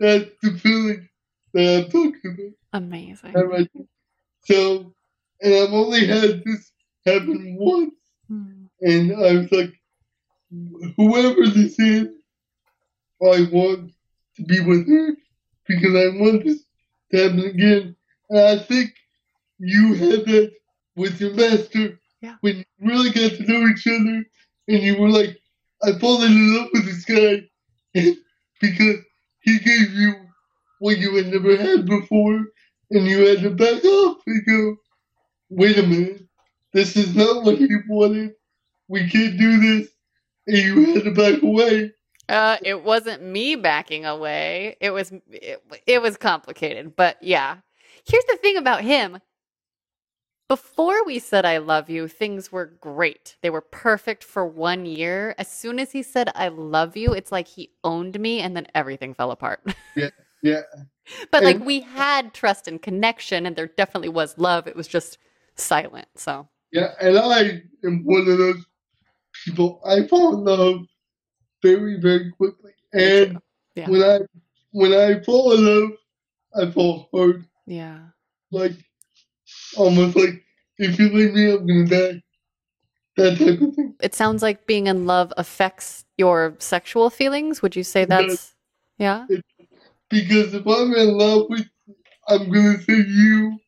that's the feeling that I'm talking about. Amazing. So, and I've only had this happen once, Hmm. and I was like, whoever this is, I want to be with her because I want this to happen again. And I think you had that with your master Yeah. when you really got to know each other, and you were like, I've fallen in love with this guy and because he gave you what you had never had before, and you had to back off and go, wait a minute, this is not what he wanted. We can't do this. And you had to back away. Uh, it wasn't me backing away. It was it, it was complicated, but yeah. Here's the thing about him. Before we said I love you, things were great. They were perfect for one year. As soon as he said I love you, it's like he owned me and then everything fell apart. Yeah. Yeah. But like we had trust and connection and there definitely was love. It was just silent. So, Yeah, and I am one of those people. I fall in love very, very quickly. And Yeah. when I when I fall in love, I fall hard. yeah. Like almost like if you leave me, I'm gonna die. That type of thing. It sounds like being in love affects your sexual feelings. Would you say It that's yeah? Because if I'm in love with, I'm gonna say you,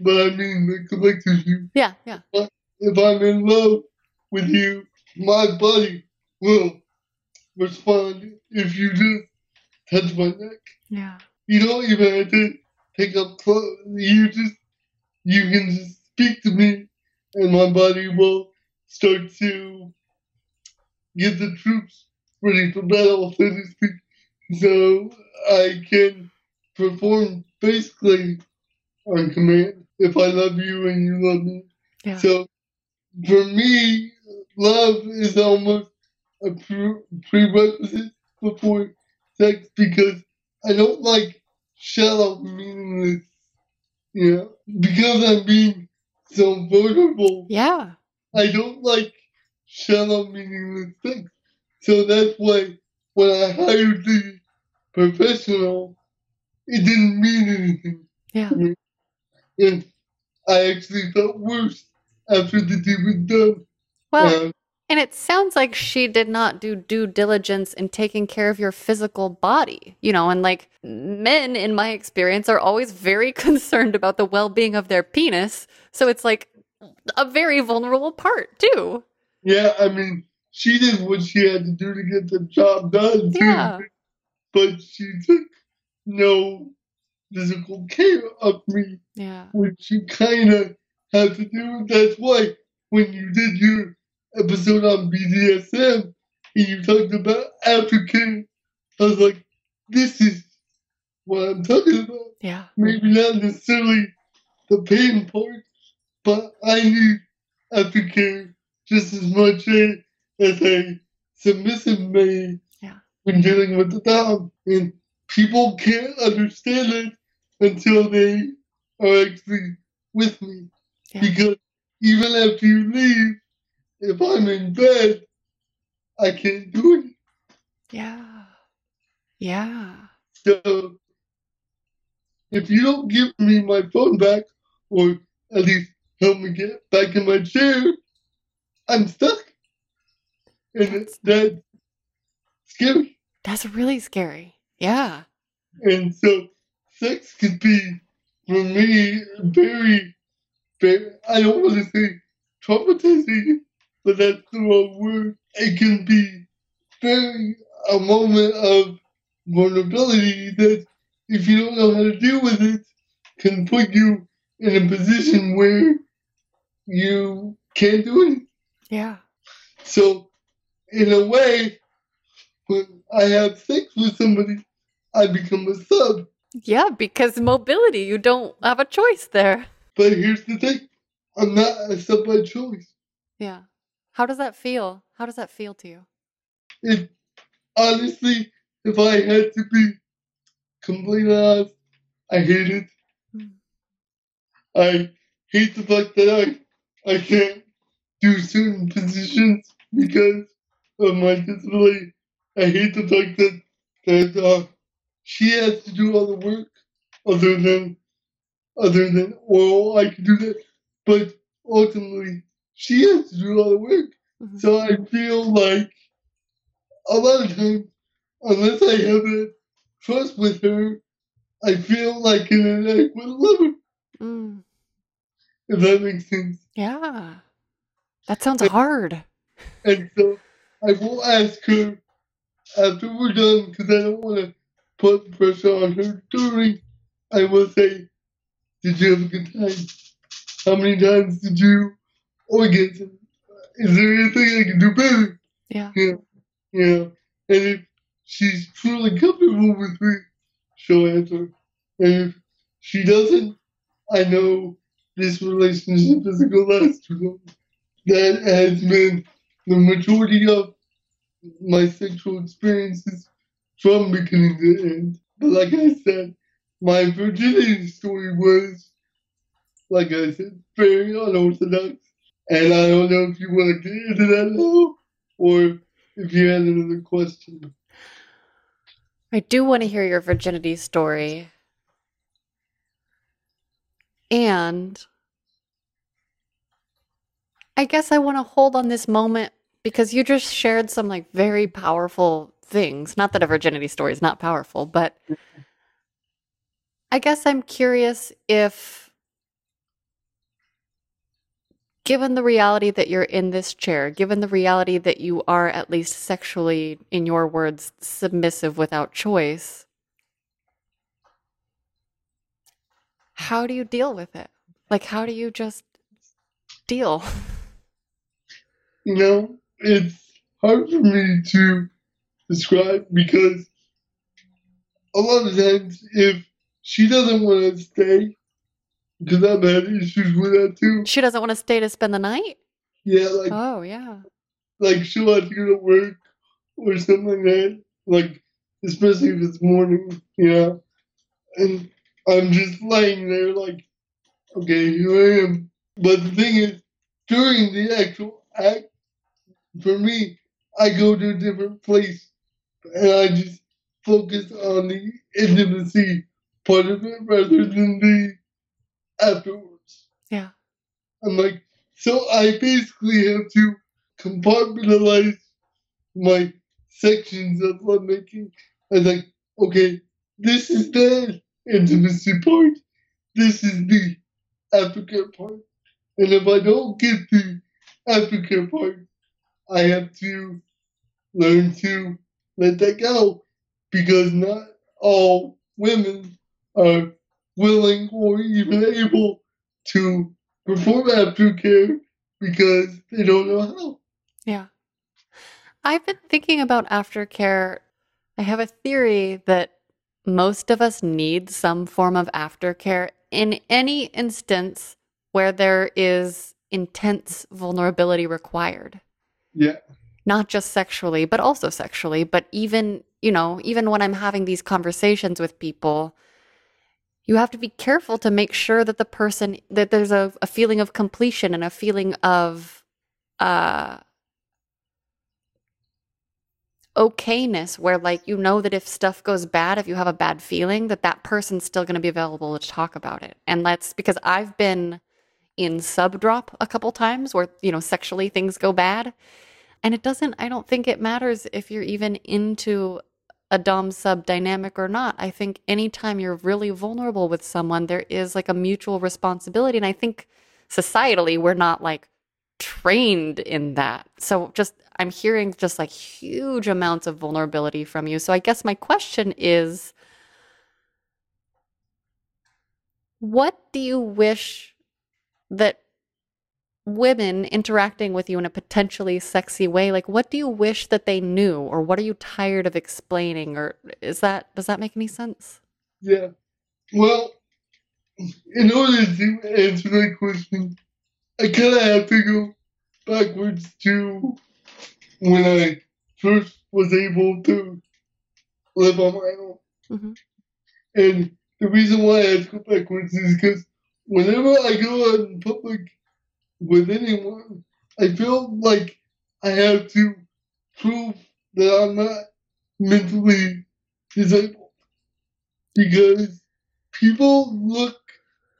but I mean the collective you. Yeah, yeah. If I'm in love with you, my body will respond if you just touch my neck. Yeah. You don't even have to take up clothes. You just, you can just speak to me, and my body will start to get the troops ready for battle, so to speak. So I can perform basically on command if I love you and you love me. Yeah. So for me, love is almost a pre- prerequisite before sex because I don't like shallow, meaningless, you know, because I'm being so vulnerable. Yeah. I don't like shallow, meaningless things. So that's why when I hired the professional, it didn't mean anything. Yeah. And I actually felt worse after the deed was done. Well, Uh, and it sounds like she did not do due diligence in taking care of your physical body. You know, and like men in my experience are always very concerned about the well-being of their penis, so it's like a very vulnerable part, too. yeah, I mean, she did what she had to do to get the job done, too. Yeah. But she took no physical care of me. Yeah. which you kind of have to do. That's why when you did your episode on BDSM and you talked about aftercare, I was like, this is what I'm talking about. Yeah. Maybe not necessarily the pain part, but I need aftercare just as much as a submissive may When dealing with the dom. And people can't understand it until they are actually with me. Yeah. Because even after you leave, if I'm in bed, I can't do it. Yeah. Yeah. So if you don't give me my phone back, or at least help me get back in my chair, I'm stuck. And That's- that's scary. That's really scary. Yeah. And so sex could be, for me, very, very, I don't want to say traumatizing, but that's the wrong word. It can be very, a moment of vulnerability that if you don't know how to deal with it, can put you in a position where you can't do it. Yeah. So, in a way, when I have sex with somebody, I become a sub. Yeah, because mobility, you don't have a choice there. But here's the thing I'm not a sub by choice. Yeah. How does that feel? How does that feel to you? If, honestly, if I had to be completely honest, I hate it. Mm. I hate the fact that I, I can't do certain positions because of my disability. I hate the fact that, that uh, she has to do all the work other than other than oral. I can do that, but ultimately she has to do all the work. Mhm. So I feel like a lot of times, unless I have that trust with her, I feel like in an inadequate lover. Mm. If that makes sense. Yeah. That sounds Yeah. hard. And so I will ask her after we're done because I don't want to put pressure on her during. I will say, Did you have a good time? How many times did you orgasm? Is there anything I can do better? Yeah. Yeah. Yeah. And if she's truly comfortable with me, she'll answer. And if she doesn't, I know this relationship isn't going to last too long. That has been the majority of my sexual experiences from beginning to end. But like I said, my virginity story was, like I said, very unorthodox. And I don't know if you want to get into that now or if you had another question. I do want to hear your virginity story. And I guess I want to hold on this moment because you just shared some like very powerful things. Not that a virginity story is not powerful, but I guess I'm curious if, given the reality that you're in this chair, given the reality that you are at least sexually, in your words, submissive without choice, how do you deal with it? Like, how do you just deal? You know, it's hard for me to describe because a lot of times if she doesn't want to stay, because I've had issues with that too. She doesn't want to stay to spend the night? Yeah, like Oh, yeah. like she'll have to go to work or something like that. Like especially if it's morning, you know. And I'm just laying there like, okay, here I am. But the thing is, during the actual act, for me, I go to a different place and I just focus on the intimacy part of it rather than the afterwards. Yeah. I'm like, so I basically have to compartmentalize my sections of lovemaking. I was like, okay, this is the intimacy part. This is the aftercare part. And if I don't get the aftercare part, I have to learn to let that go because not all women are willing or even able to perform aftercare because they don't know how. Yeah. I've been thinking about aftercare. I have a theory that most of us need some form of aftercare in any instance where there is intense vulnerability required. Yeah. Not just sexually, but also sexually. But even, you know, even when I'm having these conversations with people, you have to be careful to make sure that the person, that there's a, a feeling of completion and a feeling of, uh, okayness where like you know that if stuff goes bad if you have a bad feeling that that person's still going to be available to talk about it and that's because i've been in sub drop a couple times where you know sexually things go bad and it doesn't i don't think it matters if you're even into a dom sub dynamic or not i think anytime you're really vulnerable with someone there is like a mutual responsibility and i think societally we're not like trained in that. So just I'm hearing just like huge amounts of vulnerability from you. So I guess my question is what do you wish that women interacting with you in a potentially sexy way like what do you wish that they knew or what are you tired of explaining or is that does that make any sense Yeah. Well, in order to answer that question, I kind of have to go backwards to when I first was able to live on my own. hmm And the reason why I have to go backwards is because whenever I go out in public with anyone, I feel like I have to prove that I'm not mentally disabled. Because people look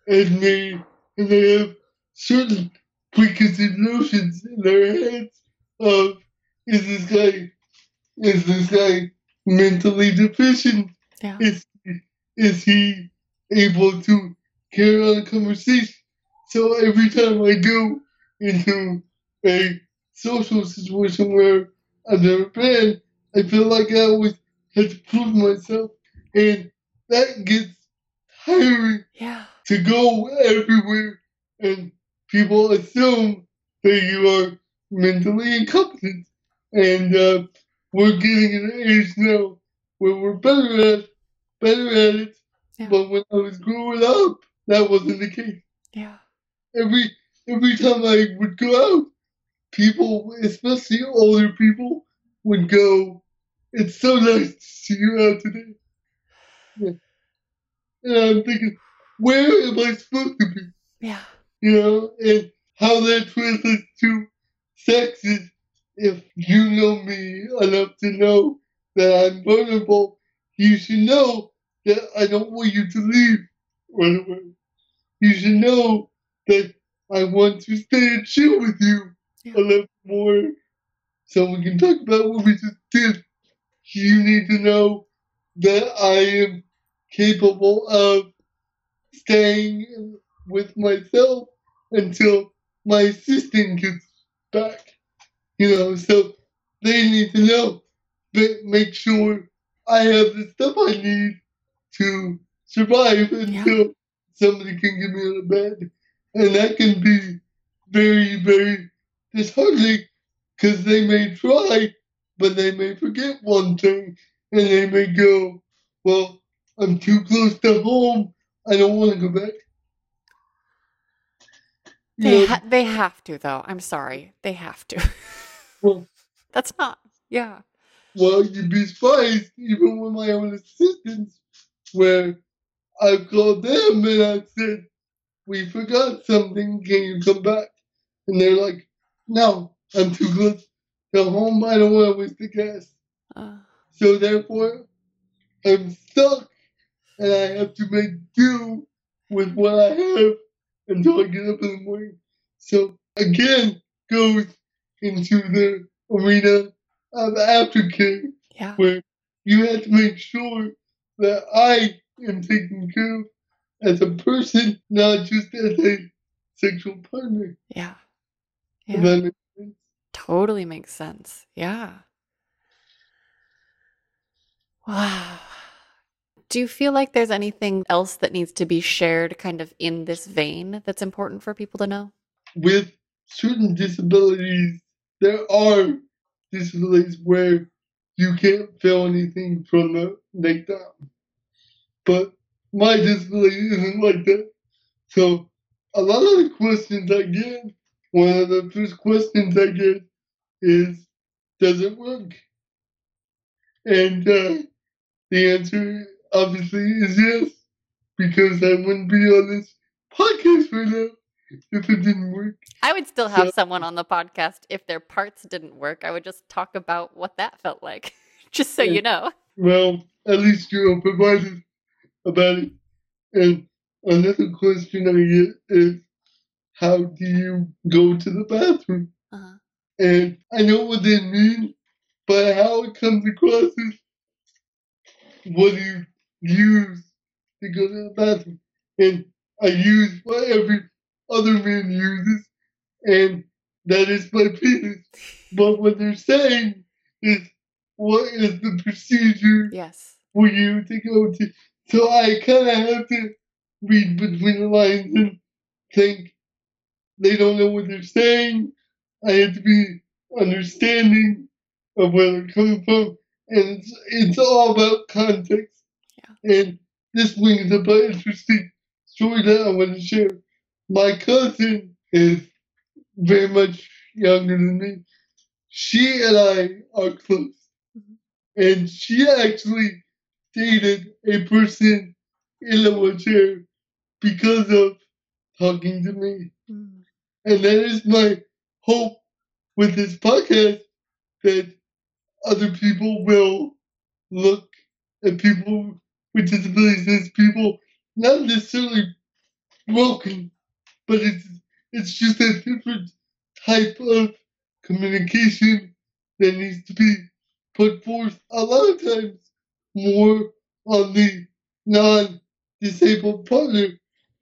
at me and they have certain preconceived notions in their heads of is this guy is this guy mentally deficient? yeah Is is he able to carry on a conversation? So every time I go into a social situation where I've never been, I feel like I always have to prove myself, and that gets tiring yeah to go everywhere and people assume that you are mentally incompetent. And uh, we're getting an age now where we're better at better at it. Yeah. But when I was growing up, that wasn't the case. yeah Every every time I would go out, people, especially older people, would go, "It's so nice to see you out today." Yeah. And I'm thinking, where am I supposed to be? yeah you know, and how that translates to sex is if you know me enough to know that I'm vulnerable, you should know that I don't want you to leave. You should know that I want to stay and chill with you a little more so we can talk about what we just did. You need to know that I am capable of staying with myself until my assistant gets back. You know, so they need to know, but make sure I have the stuff I need to survive until somebody can get me out of bed. And that can be very, very disheartening because they may try, but they may forget one thing and they may go, Well, I'm too close to home. I don't want to go back. You They know, ha- they have to though. I'm sorry. They have to. well, That's not. Yeah. well, you'd be surprised, even with my own assistants, where I've called them and I've said, We forgot something, can you come back? And they're like, No, I'm too close to home, I don't want to waste the gas. Uh, So therefore, I'm stuck and I have to make do with what I have until I get up in the morning. So again, goes into the arena of aftercare yeah. where you have to make sure that I am taken care of as a person, not just as a sexual partner. Yeah. Yeah. that sense. Totally makes sense. Yeah. Wow. Do you feel like there's anything else that needs to be shared kind of in this vein that's important for people to know? with certain disabilities, there are disabilities where you can't feel anything from the neck down. But my disability isn't like that. So a lot of the questions I get, one of the first questions I get is, does it work? And uh, the answer obviously is yes, because I wouldn't be on this podcast right now if it didn't work. I would still have So- someone on the podcast if their parts didn't work. I would just talk about what that felt like, just so you know. Well, at least you're open minded about it. And another question I get is how do you go to the bathroom? Uh-huh. And I know what they mean, but how it comes across is what do you use to go to the bathroom? And I use what every other man uses, and that is my penis. But what they're saying is what is the procedure Yes. for you to go to. So I kind of have to read between the lines and think they don't know what they're saying. I have to be understanding of where they're coming from, and it's, it's all about context. And this brings up an interesting story that I want to share. My cousin is very much younger than me. She and I are close mm-hmm. and she actually dated a person in a wheelchair because of talking to me. Mm. And that is my hope with this podcast that other people will look at people with disabilities as people not necessarily broken, but it's it's just a different type of communication that needs to be put forth a lot of times more on the non-disabled partner.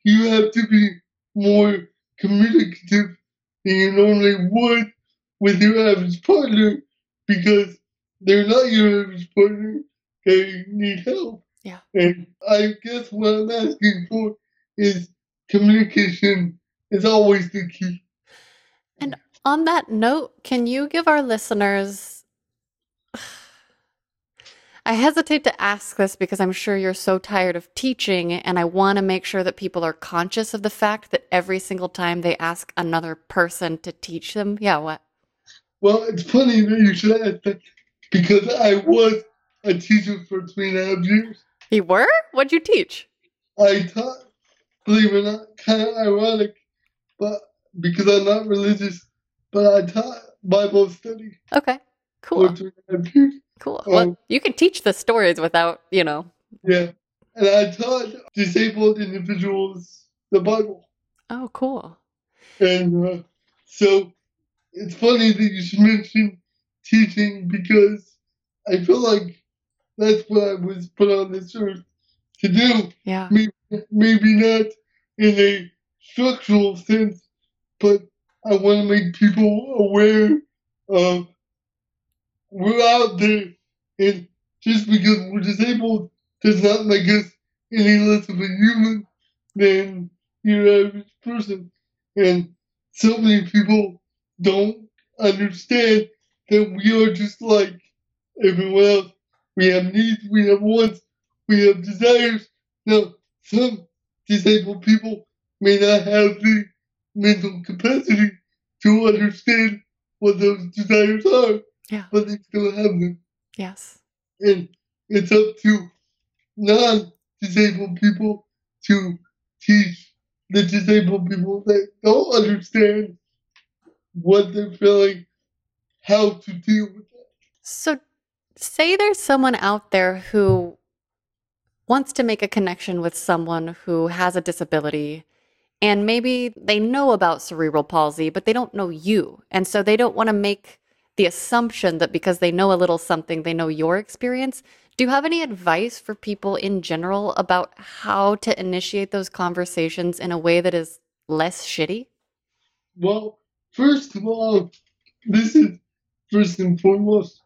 You have to be more communicative than you normally would with your average partner because they're not your average partner. They need help. Yeah. And I guess what I'm asking for is communication is always the key. And on that note, can you give our listeners. I hesitate to ask this because I'm sure you're so tired of teaching, and I want to make sure that people are conscious of the fact that every single time they ask another person to teach them, yeah, what? Well, it's funny that you should ask that because I was a teacher for three and a half years. You were? What'd you teach? I taught, believe it or not, kind of ironic, but because I'm not religious, but I taught Bible study Okay, cool. for three and a half years. Cool. Um, well, you can teach the stories without, you know. Yeah. And I taught disabled individuals the Bible. Oh, cool. And uh, so it's funny that you should mention teaching because I feel like that's what I was put on this earth to do. Yeah. Maybe, maybe not in a structural sense, but I want to make people aware of we're out there, and just because we're disabled does not make us any less of a human than your average person. And so many people don't understand that we are just like everyone else. We have needs, we have wants, we have desires. Now, some disabled people may not have the mental capacity to understand what those desires are, Yeah. but they still have them. Yes. And it's up to non disabled people to teach the disabled people that don't understand what they're feeling, how to deal with it. So, say there's someone out there who wants to make a connection with someone who has a disability, and maybe they know about cerebral palsy, but they don't know you. And so they don't want to make the assumption that because they know a little something, they know your experience. Do you have any advice for people in general about how to initiate those conversations in a way that is less shitty? Well, first of all, this is first and foremost.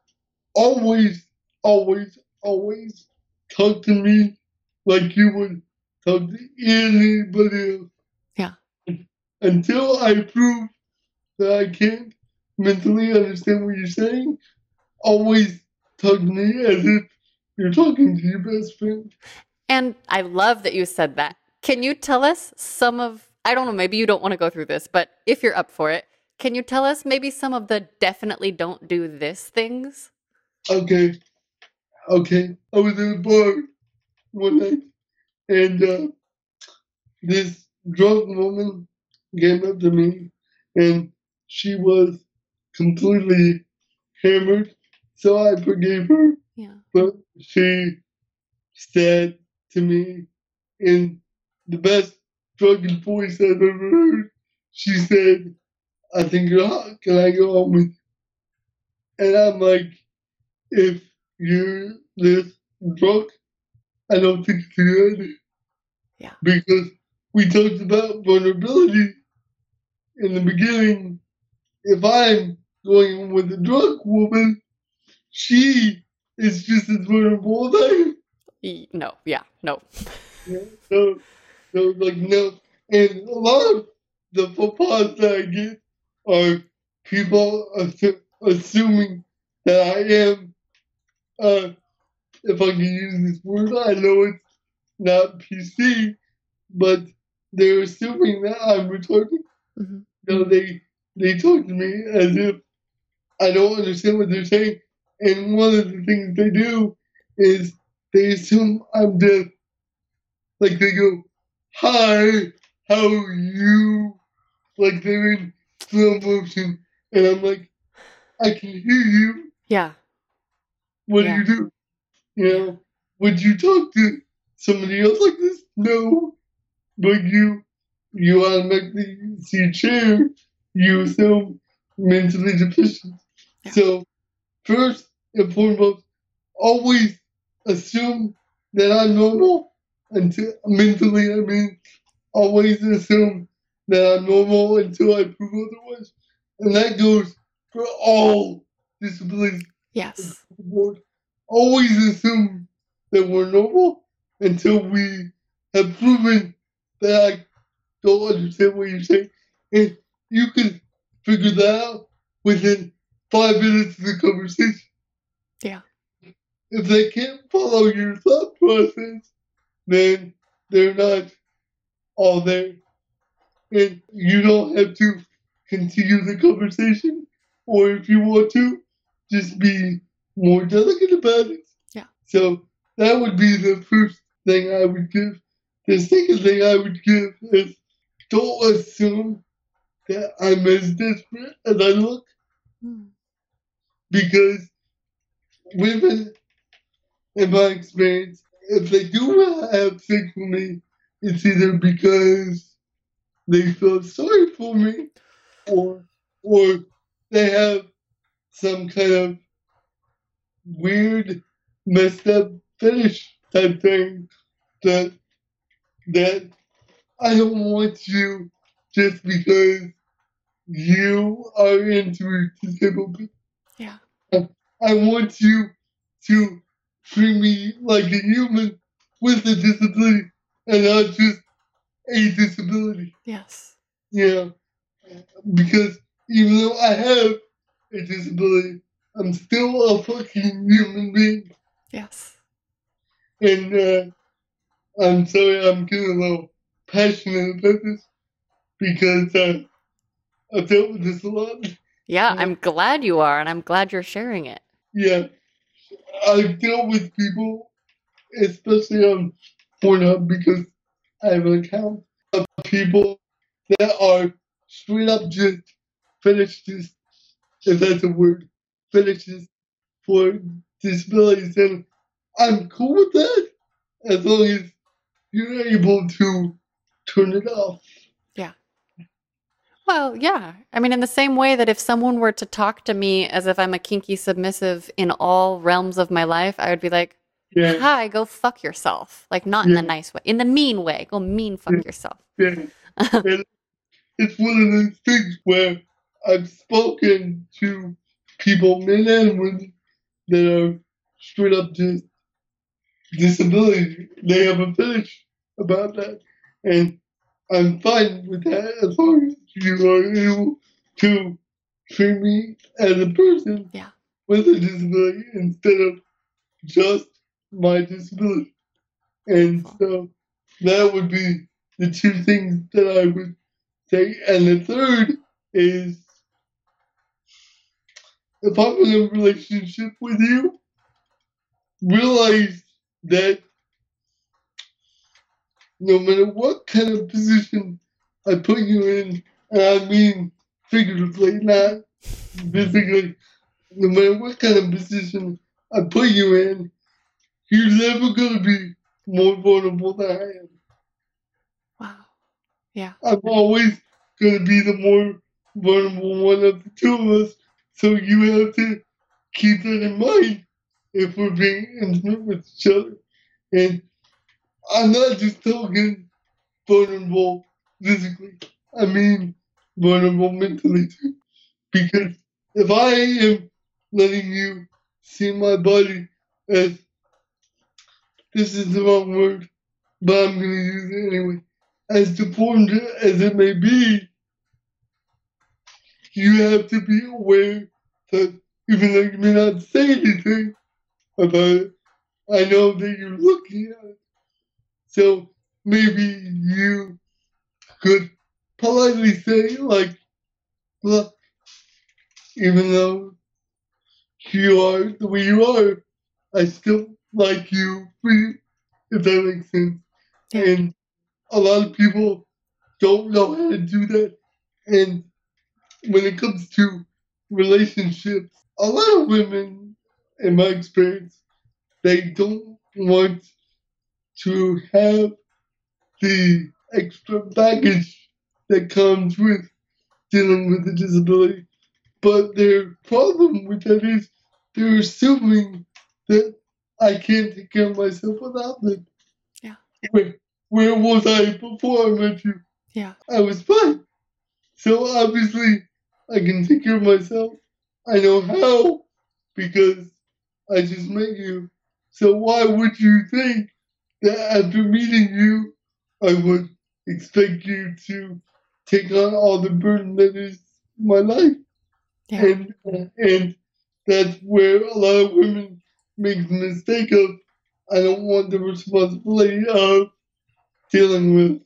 Always, always, always talk to me like you would talk to anybody else. Yeah. Until I prove that I can't mentally understand what you're saying, always talk to me as if you're talking to your best friend. And I love that you said that. Can you tell us some of, I don't know, maybe you don't want to go through this, but if you're up for it, can you tell us maybe some of the definitely don't do this things? Okay. Okay. I was in a bar one night and uh, this drunk woman came up to me and she was completely hammered. So I forgave her, Yeah. but she said to me in the best drunken voice I've ever heard, she said, I think you're hot. Can I go home with you? And I'm like, if you're this drunk, I don't think it's a good idea. Yeah. Because we talked about vulnerability in the beginning. If I'm going with a drunk woman, she is just as vulnerable as I am. No, yeah, no. Yeah, So, so like no, and a lot of the faux that I get are people assu- assuming that I am, uh, if I can use this word, I know it's not PC, but they're assuming that I'm retarded. Mhm. So they they talk to me as if I don't understand what they're saying, and one of the things they do is they assume I'm deaf. Like they go, "Hi, how are you?" Like they're in slow motion, and I'm like, "I can hear you. Yeah, What Yeah. do you do? You know, would you talk to somebody else like this? No, but you, you automatically see a chair. You assume mentally deficient. So, first and foremost, always assume that I'm normal until mentally. I mean, always assume that I'm normal until I prove otherwise, and that goes for all disabilities yes. always assume that we're normal until we have proven that I don't understand what you're saying. And you can figure that out within five minutes of the conversation. Yeah. If they can't follow your thought process, then they're not all there. And you don't have to continue the conversation, or if you want to, just be more delicate about it. Yeah. So that would be the first thing I would give. The second thing I would give is don't assume that I'm as desperate as I look Mm. Because women, in my experience, if they do have sex with me, it's either because they feel sorry for me or or they have some kind of weird messed up fetish type thing that that I don't want you just because you are into disabled people. Yeah. I want you to treat me like a human with a disability and not just a disability. Yes. Yeah. Because even though I have a disability, I'm still a fucking human being. Yes. And uh, I'm sorry I'm getting a little passionate about this because uh, I've dealt with this a lot. Yeah. I'm glad you are, and I'm glad you're sharing it. Yeah. I've dealt with people, especially on Pornhub because I have an account of people that are straight up just fetishists, if that's a word, fetishists for disabilities. And I'm cool with that as long as you're able to turn it off. Well, yeah. I mean, in the same way that if someone were to talk to me as if I'm a kinky submissive in all realms of my life, I would be like, Yeah. hi, go fuck yourself. Like, not in the nice way, in the mean way. Go mean fuck Yeah. yourself. Yeah. it's one of those things where I've spoken to people, men and women, that are straight up just disability. They have a fetish about that. And I'm fine with that as long as you are able to treat me as a person Yeah. with a disability instead of just my disability. And so that would be the two things that I would say. And the third is if I'm in a relationship with you, realize that no matter what kind of position I put you in, and I mean figuratively, not physically, no matter what kind of position I put you in, you're never going to be more vulnerable than I am. Wow. Yeah. I'm always going to be the more vulnerable one of the two of us. So you have to keep that in mind if we're being intimate with each other. And I'm not just talking vulnerable physically, I mean vulnerable mentally too. Because if I am letting you see my body as this is the wrong word, but I'm to use it anyway as deformed as it may be, you have to be aware that even though you may not say anything about it, I know that you're looking at it. So maybe you could politely say, like, look, even though you are the way you are, I still like you for you, if that makes sense. And a lot of people don't know how to do that. And when it comes to relationships, a lot of women, in my experience, they don't want to have the extra baggage that comes with dealing with a disability. But their problem with that is they're assuming that I can't take care of myself without them. Yeah. Where, where was I before I met you? Yeah. I was fine. So obviously, I can take care of myself. I know how because I just met you. So why would you think that after meeting you, I would expect you to take on all the burden that is my life? Yeah. And and that's where a lot of women make the mistake of I don't want the responsibility of dealing with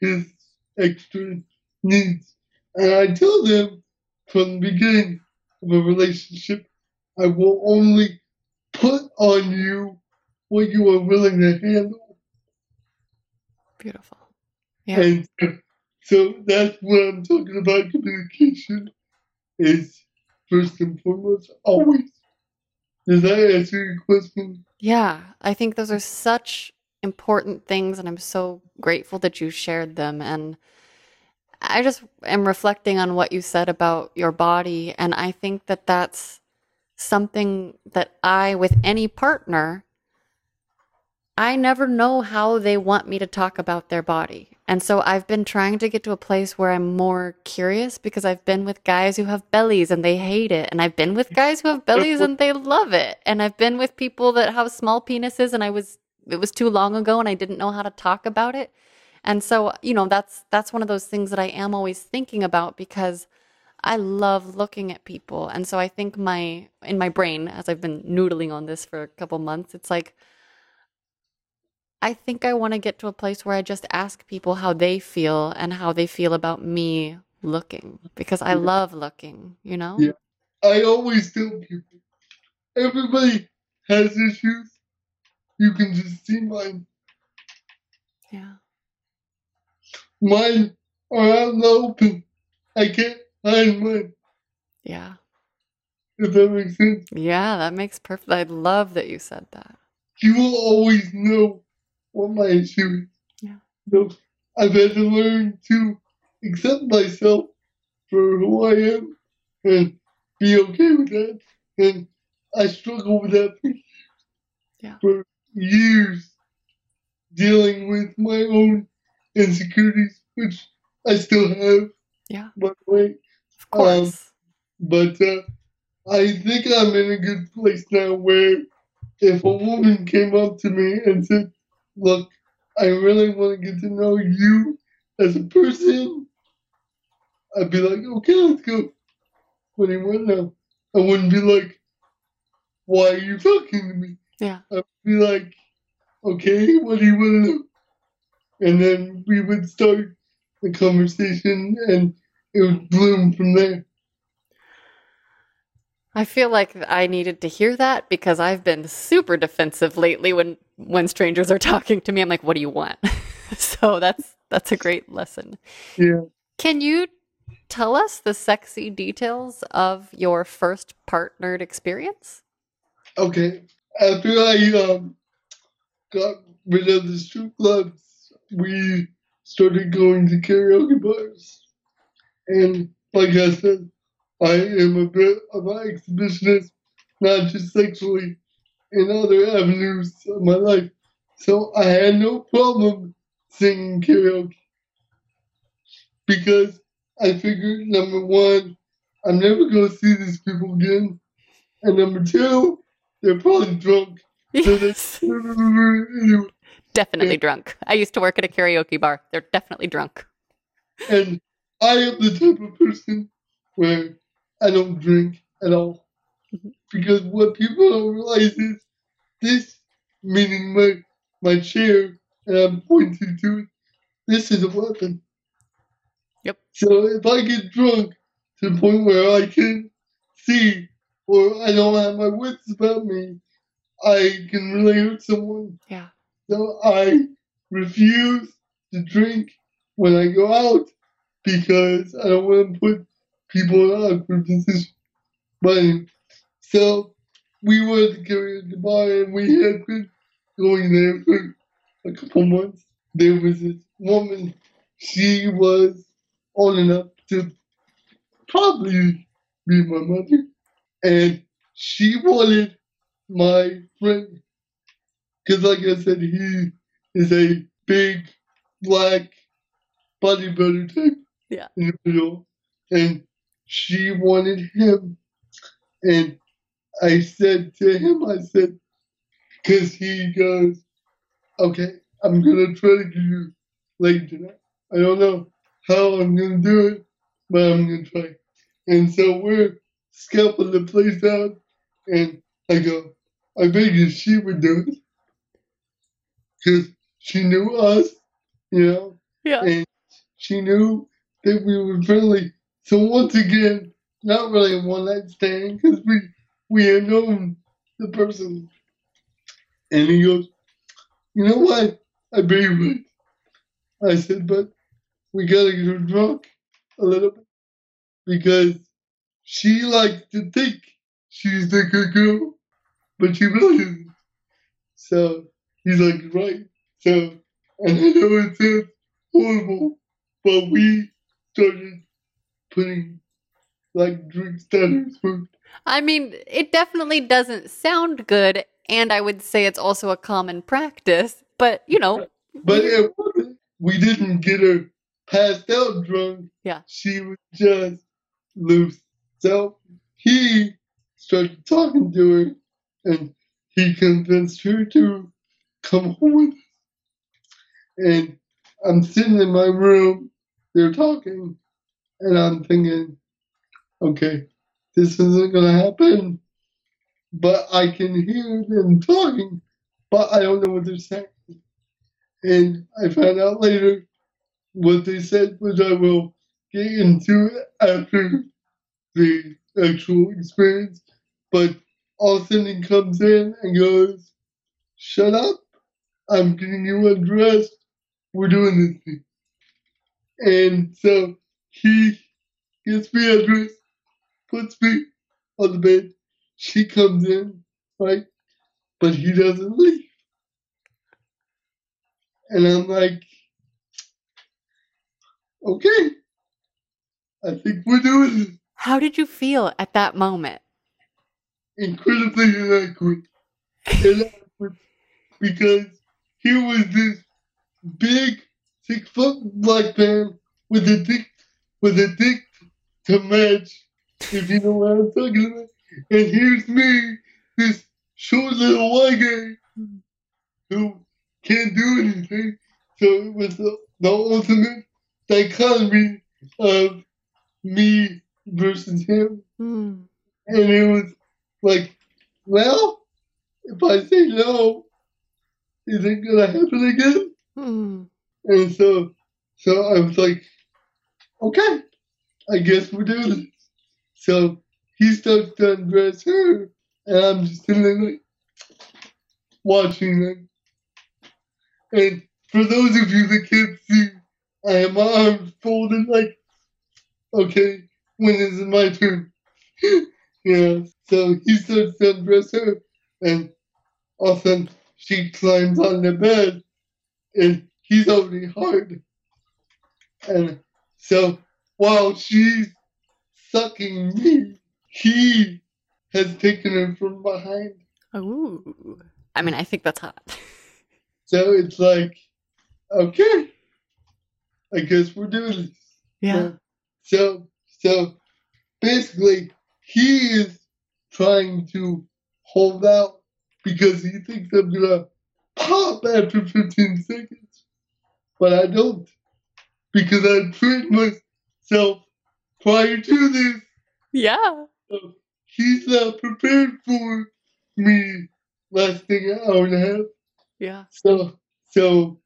his extra needs. And I tell them from the beginning of a relationship, I will only put on you what you are willing to handle. Beautiful. Yeah. And so that's what I'm talking about communication is first and foremost always. Does that answer your question? Yeah, I think those are such important things, and I'm so grateful that you shared them. And I just am reflecting on what you said about your body. And I think that that's something that I, with any partner, I never know how they want me to talk about their body. And so I've been trying to get to a place where I'm more curious because I've been with guys who have bellies and they hate it. And I've been with guys who have bellies and they love it. And I've been with people that have small penises and I was, it was too long ago and I didn't know how to talk about it. And so, you know, that's, that's one of those things that I am always thinking about because I love looking at people. And so I think my, in my brain, as I've been noodling on this for a couple months, it's like, I think I want to get to a place where I just ask people how they feel and how they feel about me looking because I love looking, you know? Yeah. I always tell people everybody has issues. You can just see mine. Yeah. Mine are out in the open. I can't hide mine. Yeah. If that makes sense. Yeah, that makes perfect. I love that you said that. You will always know what my issue is. Yeah. So I've had to learn to accept myself for who I am and be okay with that. And I struggle with that for, yeah. for years, dealing with my own insecurities, which I still have. Yeah. By the way. Of course. Um, but uh, I think I'm in a good place now where if a woman came up to me and said, look, I really want to get to know you as a person. I'd be like, okay, let's go. What do you want now? I wouldn't be like, why are you talking to me? Yeah. I'd be like, okay, what do you want to know? And then we would start the conversation and it would bloom from there. I feel like I needed to hear that because I've been super defensive lately when when strangers are talking to me. I'm like, "What do you want?" so that's that's a great lesson. Yeah. Can you tell us the sexy details of your first partnered experience? Okay. After I um, got rid of the strip clubs, we started going to karaoke bars. And like I said, I am a bit of an exhibitionist, not just sexually, in other avenues of my life. So I had no problem singing karaoke because I figured number one, I'm never going to see these people again, and number two, they're probably drunk. Yes. So. Definitely and, drunk. I used to work at a karaoke bar. They're definitely drunk. And I am the type of person where I don't drink at all. Because what people don't realize is this, meaning my, my chair, and I'm pointing to it, this is a weapon. Yep. So if I get drunk to the point where I can see or I don't have my wits about me, I can really hurt someone. Yeah. So I refuse to drink when I go out because I don't want to put people in awkward position. But so we were the karaoke bar and we had been going there for a couple months. There was this woman, she was old enough to probably be my mother. And she wanted my friend, because like I said, he is a big black bodybuilder type yeah. individual. And she wanted him. And I said to him, I said, because he goes, okay, I'm going to try to give you late tonight. I don't know how I'm going to do it, but I'm going to try. And so we're scalping the place out, and I go, I figured she would do it. Because she knew us, you know? Yeah. And she knew that we were friendly. So once again, not really a one night stand because we we had known the person. And he goes, you know what? I believe it. I said, but we gotta get her drunk a little bit because she likes to think she's the good girl, but she really isn't. So he's like, right. So and I know it sounds horrible, but we started putting like drink throat. I mean, it definitely doesn't sound good, and I would say it's also a common practice, but you know. But it. We didn't get her passed out drunk. Yeah. She was just loose. So he started talking to her and he convinced her to come home with us. And I'm sitting in my room, they're talking, and I'm thinking, okay, this isn't gonna happen. But I can hear them talking, but I don't know what they're saying. And I found out later what they said, which I will get into after the actual experience. But all of a sudden he comes in and goes, Shut up. I'm getting you undressed. We're doing this thing. And so he gets me undressed, puts me on the bed. She comes in, right? But he doesn't leave. And I'm like, okay, I think we're doing this. How did you feel at that moment? Incredibly inadequate. inadequate because he was this big, six foot black man with a dick, with a dick to match, if you know what I'm talking about. And here's me, this short little white guy who can't do anything. So it was the, the ultimate dichotomy of me versus him. Hmm. And it was like, well, if I say no, is it gonna happen again? Hmm. And so, so I was like, okay, I guess we're doing this. So he starts to undress her, and I'm just sitting there like watching them. And for those of you that can't see, I have my arms folded like, okay, when is it my turn? yeah. So he starts to undress her, and all of a sudden she climbs on the bed, and he's already hard. And so while she's sucking me, he has taken her from behind. Ooh. I mean, I think that's hot. So it's like, okay, I guess we're doing this. Yeah. So, so basically, he is trying to hold out because he thinks I'm gonna pop after 15 seconds, but I don't because I trained myself prior to this. Yeah. So he's not prepared for me lasting an hour and a half. Yeah. So, so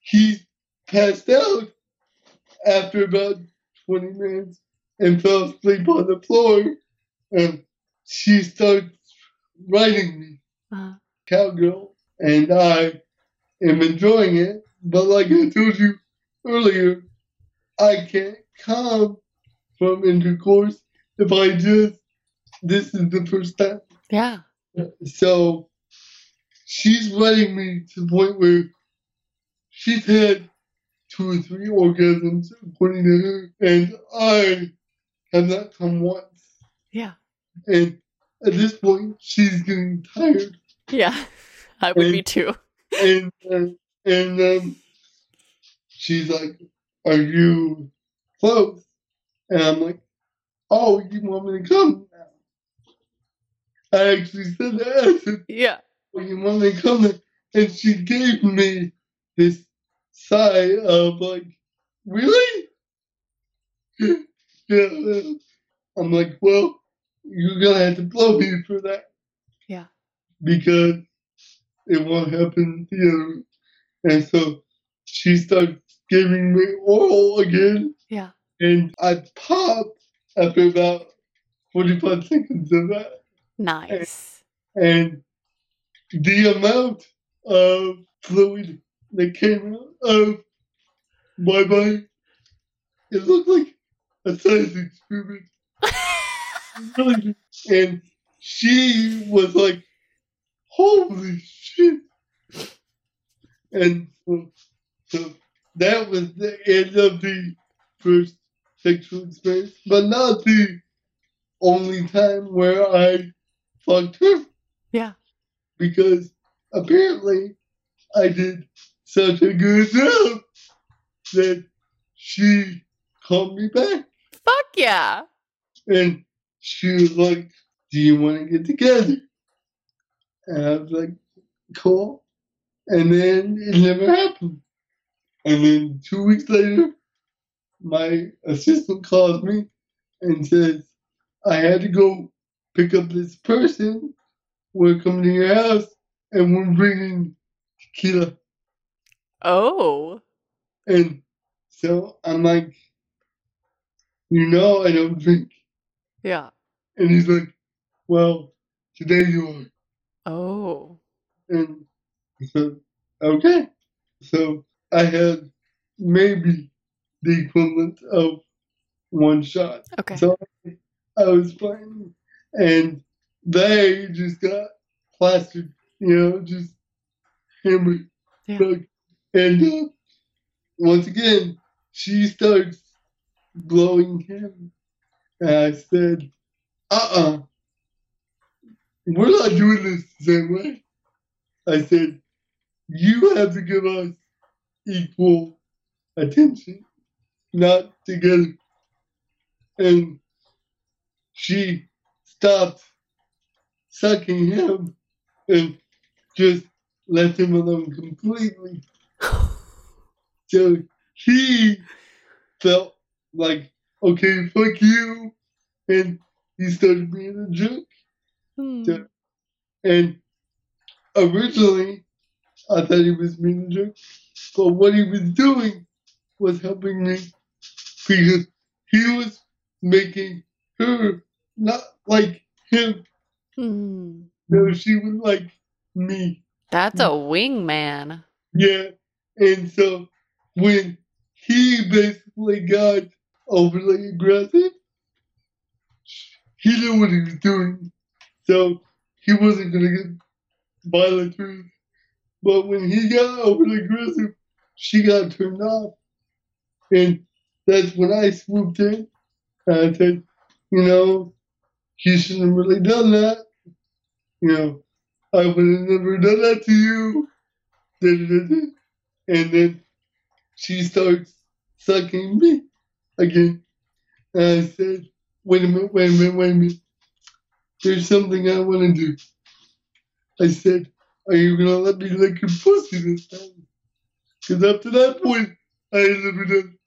he passed out after about 20 minutes and fell asleep on the floor. And she starts writing me, Uh, Cowgirl, and I am enjoying it. But like I told you earlier, I can't come from intercourse if I just, this is the first time. yeah. So she's letting me to the point where she's had two or three orgasms according to her, and I have not come once. Yeah. And at this point, she's getting tired, Yeah. I would be too. and uh, and um, she's like, "Are you close?" And I'm like, "Oh, you want me to come?" now?" I actually said that. I said, Yeah. "Oh, you want me to come?" now?" And she gave me this sigh of like, "Really?" yeah. I'm like, "Well, you're gonna have to blow me for that." Yeah. because it won't happen the other. And so she starts giving me oral again, Yeah. and I pop after about 45 seconds of that. Nice. And the amount of fluid that came out of my body, it looked like a science experiment. Really. and she was like, holy shit. And so, so that was the end of the first sexual experience, but not the only time where I fucked her. Yeah. Because apparently I did such a good job that she called me back. Fuck yeah. And she was like, Do you want to get together? And I was like, Cool. And then it never happened. And then two weeks later, my assistant calls me and says, I had to go pick up this person. We're coming to your house and we're bringing tequila. Oh. And so I'm like, You know, I don't drink. Yeah. And he's like, Well, today you are. Oh. And I said, Okay. So I had maybe the equivalent of one shot. Okay. So I was playing, And they just got plastered, you know, just hammered. Yeah. Like, and uh, once again, she starts blowing him. And I said, uh uh-uh. uh, we are not doing this the same way. I said, you have to give us equal attention, not together. And she stopped sucking him and just left him alone completely. so he felt like, okay, fuck you. And he started being a jerk. Hmm. So- and originally, I thought he was being a jerk. But what he was doing was helping me because he was making her not like him. Hmm. No, she was like me. That's a wingman. Yeah. And so when he basically got overly aggressive, he knew what he was doing. So he wasn't going to get violent. But when he got overly aggressive, she got turned off. And that's when I swooped in. And I said, you know, he shouldn't have really done that. You know, I would have never done that to you. And then she starts sucking me again. And I said, wait a minute, wait a minute, wait a minute. There's something I want to do. I said, are you going to let me lick your pussy this time? Because up to that point, I had never done.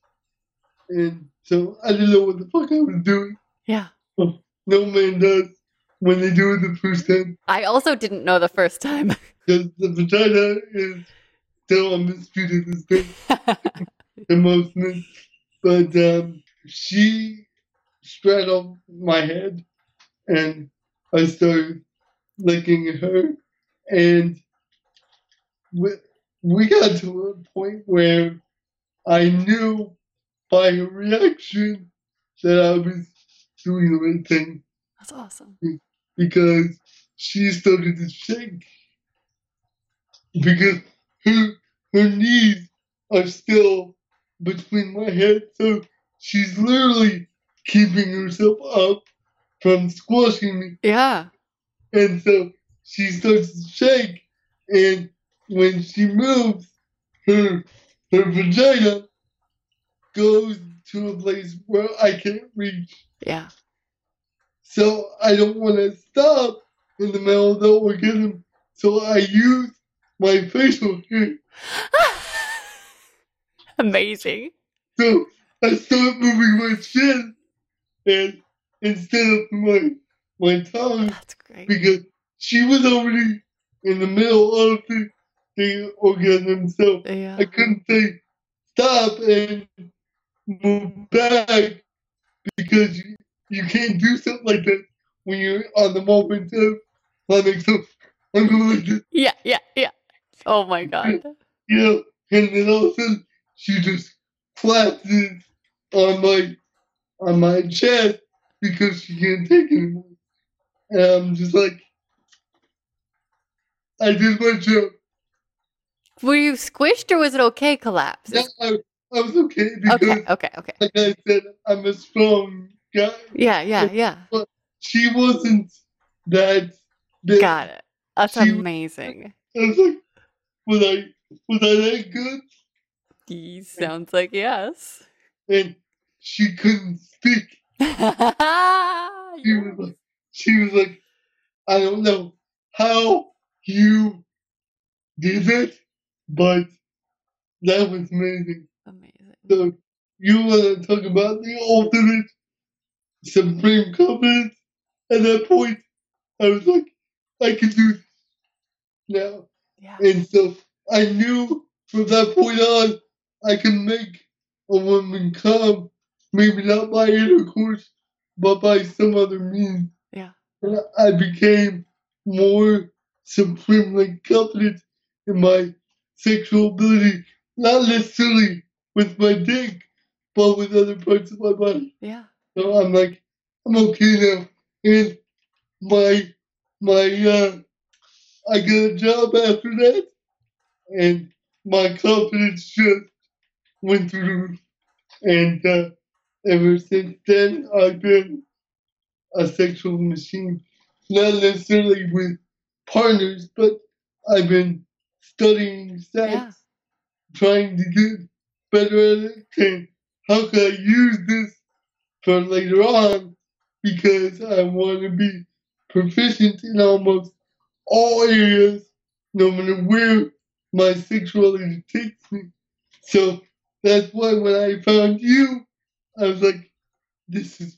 And so I didn't know what the fuck I was doing. Yeah. No man does when they do it the first time. I also didn't know the first time. Because the vagina is still undisputed as to most men. But um, she straddled my head and I started licking her. And we, we got to a point where I knew by her reaction that I was doing the right thing That's awesome. because she started to shake because her her knees are still between my head, so she's literally keeping herself up from squashing me, Yeah. and so she starts to shake, and when she moves, her her vagina goes to a place where I can't reach. Yeah. So I don't want to stop in the middle of the orgasm. So I use my facial hair. Amazing. So I start moving my chin and instead of my my tongue That's great. because she was already in the middle of the, the orgasm. So Yeah. I couldn't say stop and move back because you, you can't do something like that when you're on the moment of climax. So I'm going like this, Yeah. Yeah. Yeah. Oh my god. you know, and then all of a sudden she just collapses on my on my chest because she can't take it anymore. And I'm just like, I did my job. Were you squished or was it okay collapse? I, I was okay because, Okay, okay, okay. like I said, I'm a strong guy. Yeah, yeah, yeah. But She wasn't that. big. Got it. That's amazing. I was like, was I was I that good? He sounds like yes. And she couldn't speak. She was like, she was like, I don't know how you did it, but that was amazing. So you want to talk about the ultimate supreme confidence? At that point, I was like, I can do this now. Yeah. And so I knew from that point on, I can make a woman come, maybe not by intercourse, but by some other means. Yeah. And I became more supremely confident in my sexual ability, not necessarily with my dick, but with other parts of my body. Yeah. So I'm like, I'm okay now. And my my uh I got a job after that and my confidence just went through. And uh, ever since then I've been a sexual machine. Not necessarily with partners, but I've been studying sex, Yeah. trying to get better how can I use this for later on because I want to be proficient in almost all areas, no matter where my sexuality takes me. So that's why when I found you, I was like, this is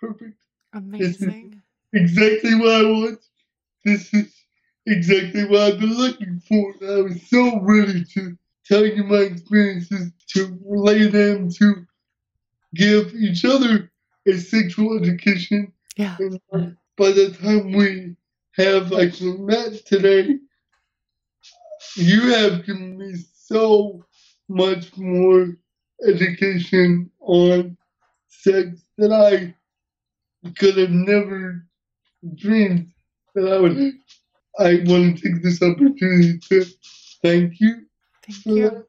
perfect. Amazing. Exactly what I want. This is exactly what I've been looking for. And I was so ready to tell you my experiences, to relay them, to give each other a sexual education. Yeah. And by the time we have actually met today, you have given me so much more education on sex that I could have never dreamed that I would. I want to take this opportunity to thank you Thank you.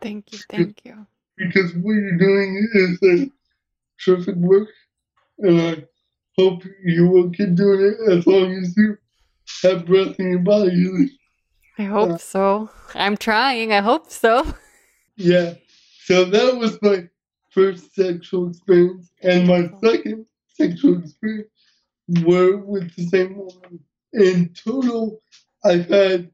Thank you. Thank you. because what you're doing is a terrific work, and I hope you will keep doing it as long as you have breath in your body. I hope Yeah. so. I'm trying. I hope so. Yeah. So that was my first sexual experience, and my second sexual experience were with the same woman. In total, I've had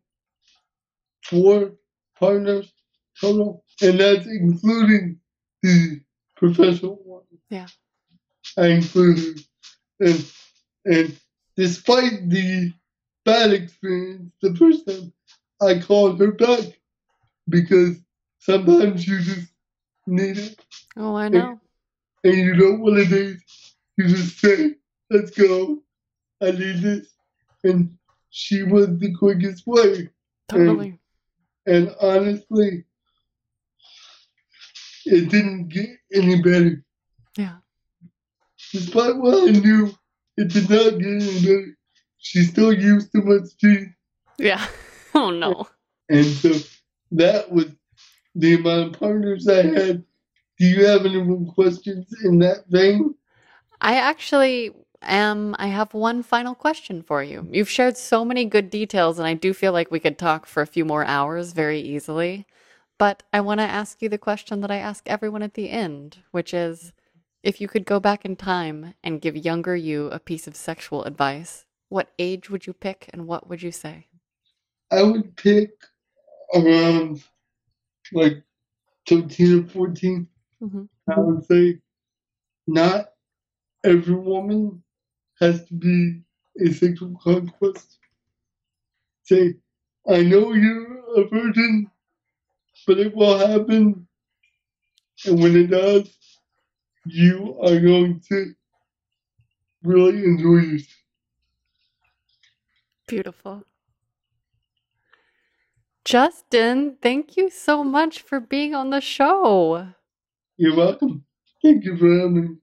four partners total, and that's including the professional one. Yeah. I included, and and despite the bad experience the first time, I called her back because sometimes you just need it Oh, I know. and you don't want to date. You just say, let's go. I need this. And she was the quickest way. Totally. And honestly, it didn't get any better. Yeah. Despite what I knew, it did not get any better. She still used too much teeth. Yeah. Oh no. And so that was the amount of partners I had. Do you have any more questions in that vein? I actually am. I have one final question for you. You've shared so many good details, and I do feel like we could talk for a few more hours very easily. But I want to ask you the question that I ask everyone at the end, which is if you could go back in time and give younger you a piece of sexual advice, what age would you pick and what would you say? I would pick around like 13 or 14. Mhm. I would say not every woman has to be a sexual conquest. Say, I know you're a virgin, but it will happen. And when it does, you are going to really enjoy it. Beautiful. Justin, thank you so much for being on the show. You're welcome. Thank you for having me.